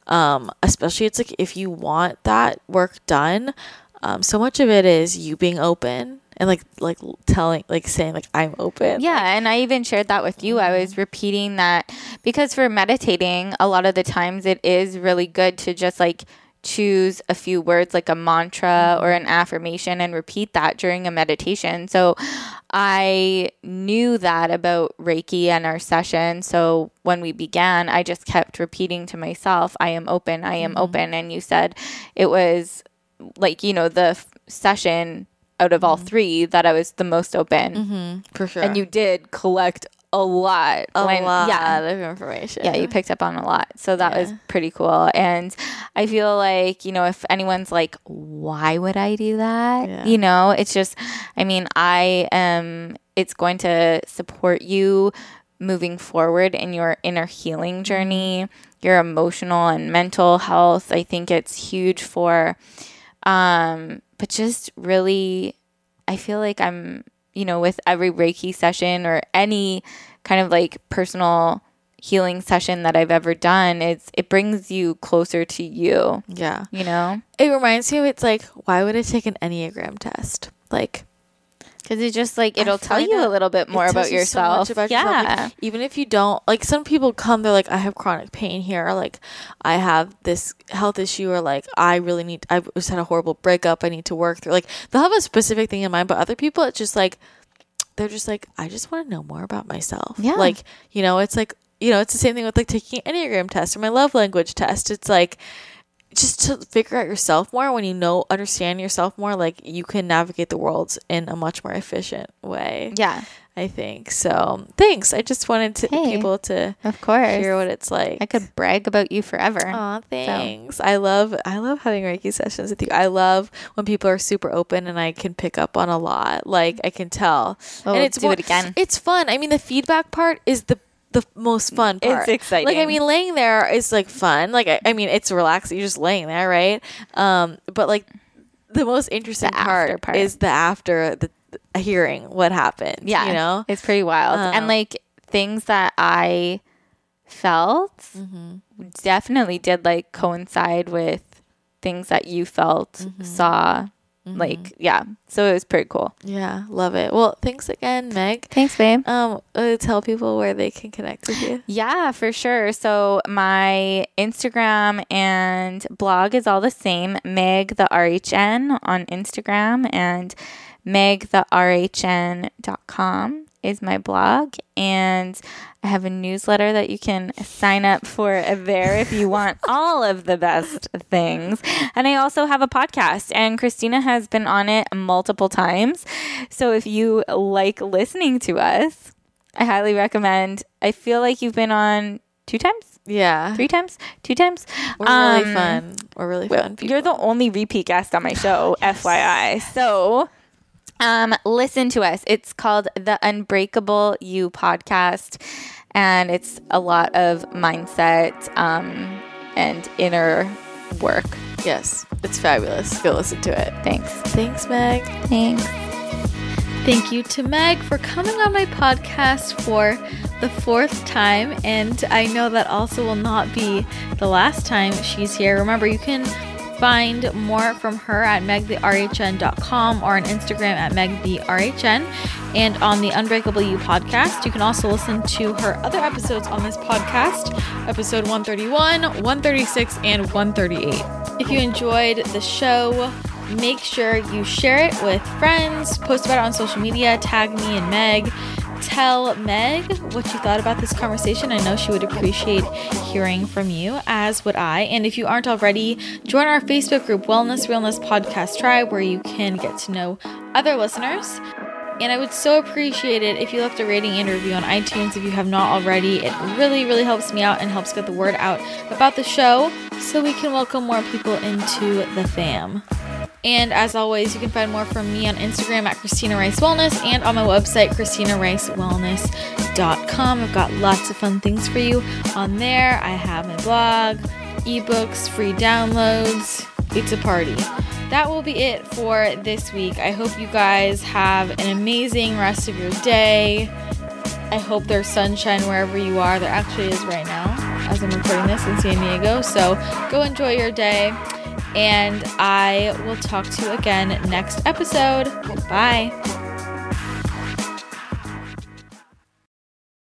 um, especially it's like if you want that work done, um, so much of it is you being open and like like telling like saying like I'm open. Yeah, and I even shared that with you. I Mm-hmm. was repeating that because for meditating, a lot of the times it is really good to just like choose a few words like a mantra or mm-hmm. an affirmation and repeat that during a meditation. So I knew that about Reiki and our session. So when we began, I just kept repeating to myself, I am open, I am mm-hmm. open. And you said it was like, you know, the f- session out of all mm-hmm. three that I was the most open for sure. and you did collect a lot. a when- lot Yeah. of information. Yeah, you picked up on a lot. So that was pretty cool. And I feel like, you know, if anyone's like, why would I do that? Yeah. You know, it's just, I mean, I am, it's going to support you moving forward in your inner healing journey, your emotional and mental health. I think it's huge for, um, but just really, I feel like I'm, you know, with every Reiki session or any kind of like personal healing session that I've ever done, it's it brings you closer to you, yeah. you know? It reminds me of it's like why would I take an enneagram test? Like Because it's just like it'll tell you a little bit more it about so yourself. much about yourself. Like, yeah. even if you don't like some people come they're like i have chronic pain here or like i have this health issue or like i really need i just had a horrible breakup i need to work through like they'll have a specific thing in mind but other people it's just like they're just like i just want to know more about myself Yeah. like you know it's like you know it's the same thing with like taking an enneagram test or my love language test it's like just to figure out yourself more when you know understand yourself more like you can navigate the world in a much more efficient way yeah, I think so. Thanks. I just wanted to Hey. people to of course. hear what it's like. I could brag about you forever. Aw, thanks. I love I love having Reiki sessions with you. I love when people are super open and I can pick up on a lot. Like I can tell. And oh, it's do it again. It's fun. I mean the feedback part is the the most fun part. It's exciting. Like I mean laying there is like fun. Like I, I mean it's relaxing. You're just laying there, right? Um but like the most interesting The part, part. is the after the, the hearing what happened. Yeah. You know? It's pretty wild. and Um, like things that I felt Mm-hmm. definitely did like coincide with things that you felt, Mm-hmm. saw. Like, yeah. So it was pretty cool. Yeah, love it. Well, thanks again, Meg. Thanks, babe. Um, uh, tell people where they can connect with you. Yeah, for sure. So my Instagram and blog is all the same. Meg the RHN on Instagram and Meg the RHN.com is my blog. And I have a newsletter that you can sign up for there if you want all of the best things. And I also have a podcast, and Christina has been on it multiple times. So if you like listening to us, I highly recommend. I feel like you've been on two times, Yeah, three times, two times. we're really Um, fun. We're really fun. You're the only repeat guest on my show, FYI. So, um, listen to us. It's called the Unbreakable You podcast, and it's a lot of mindset um, and inner work. yes, it's fabulous. Go listen to it. Thanks. Thanks, Meg. Thanks. Thank you to Meg for coming on my podcast for the fourth time, and I know that also will not be the last time she's here. Remember, you can find more from her at megtherhn.com or on Instagram at megtherhn and on the Unbreakable You podcast. You can also listen to her other episodes on this podcast, episode 131, 136, and 138. If you enjoyed the show, make sure you share it with friends, post about it on social media, tag me and Meg tell Meg what you thought about this conversation. I know she would appreciate hearing from you, as would I. And if you aren't already, join our Facebook group, Wellness Realness Podcast Tribe, where you can get to know other listeners. And I would so appreciate it if you left a rating and review on iTunes if you have not already. It really, really helps me out and helps get the word out about the show so we can welcome more people into the fam. And as always, you can find more from me on Instagram at Christina Rice Wellness and on my website, ChristinaRiceWellness.com. I've got lots of fun things for you on there. I have my blog, ebooks, free downloads. It's a party. That will be it for this week. I hope you guys have an amazing rest of your day. I hope there's sunshine wherever you are. There actually is right now as I'm recording this in San Diego. So go enjoy your day and I will talk to you again next episode. Bye.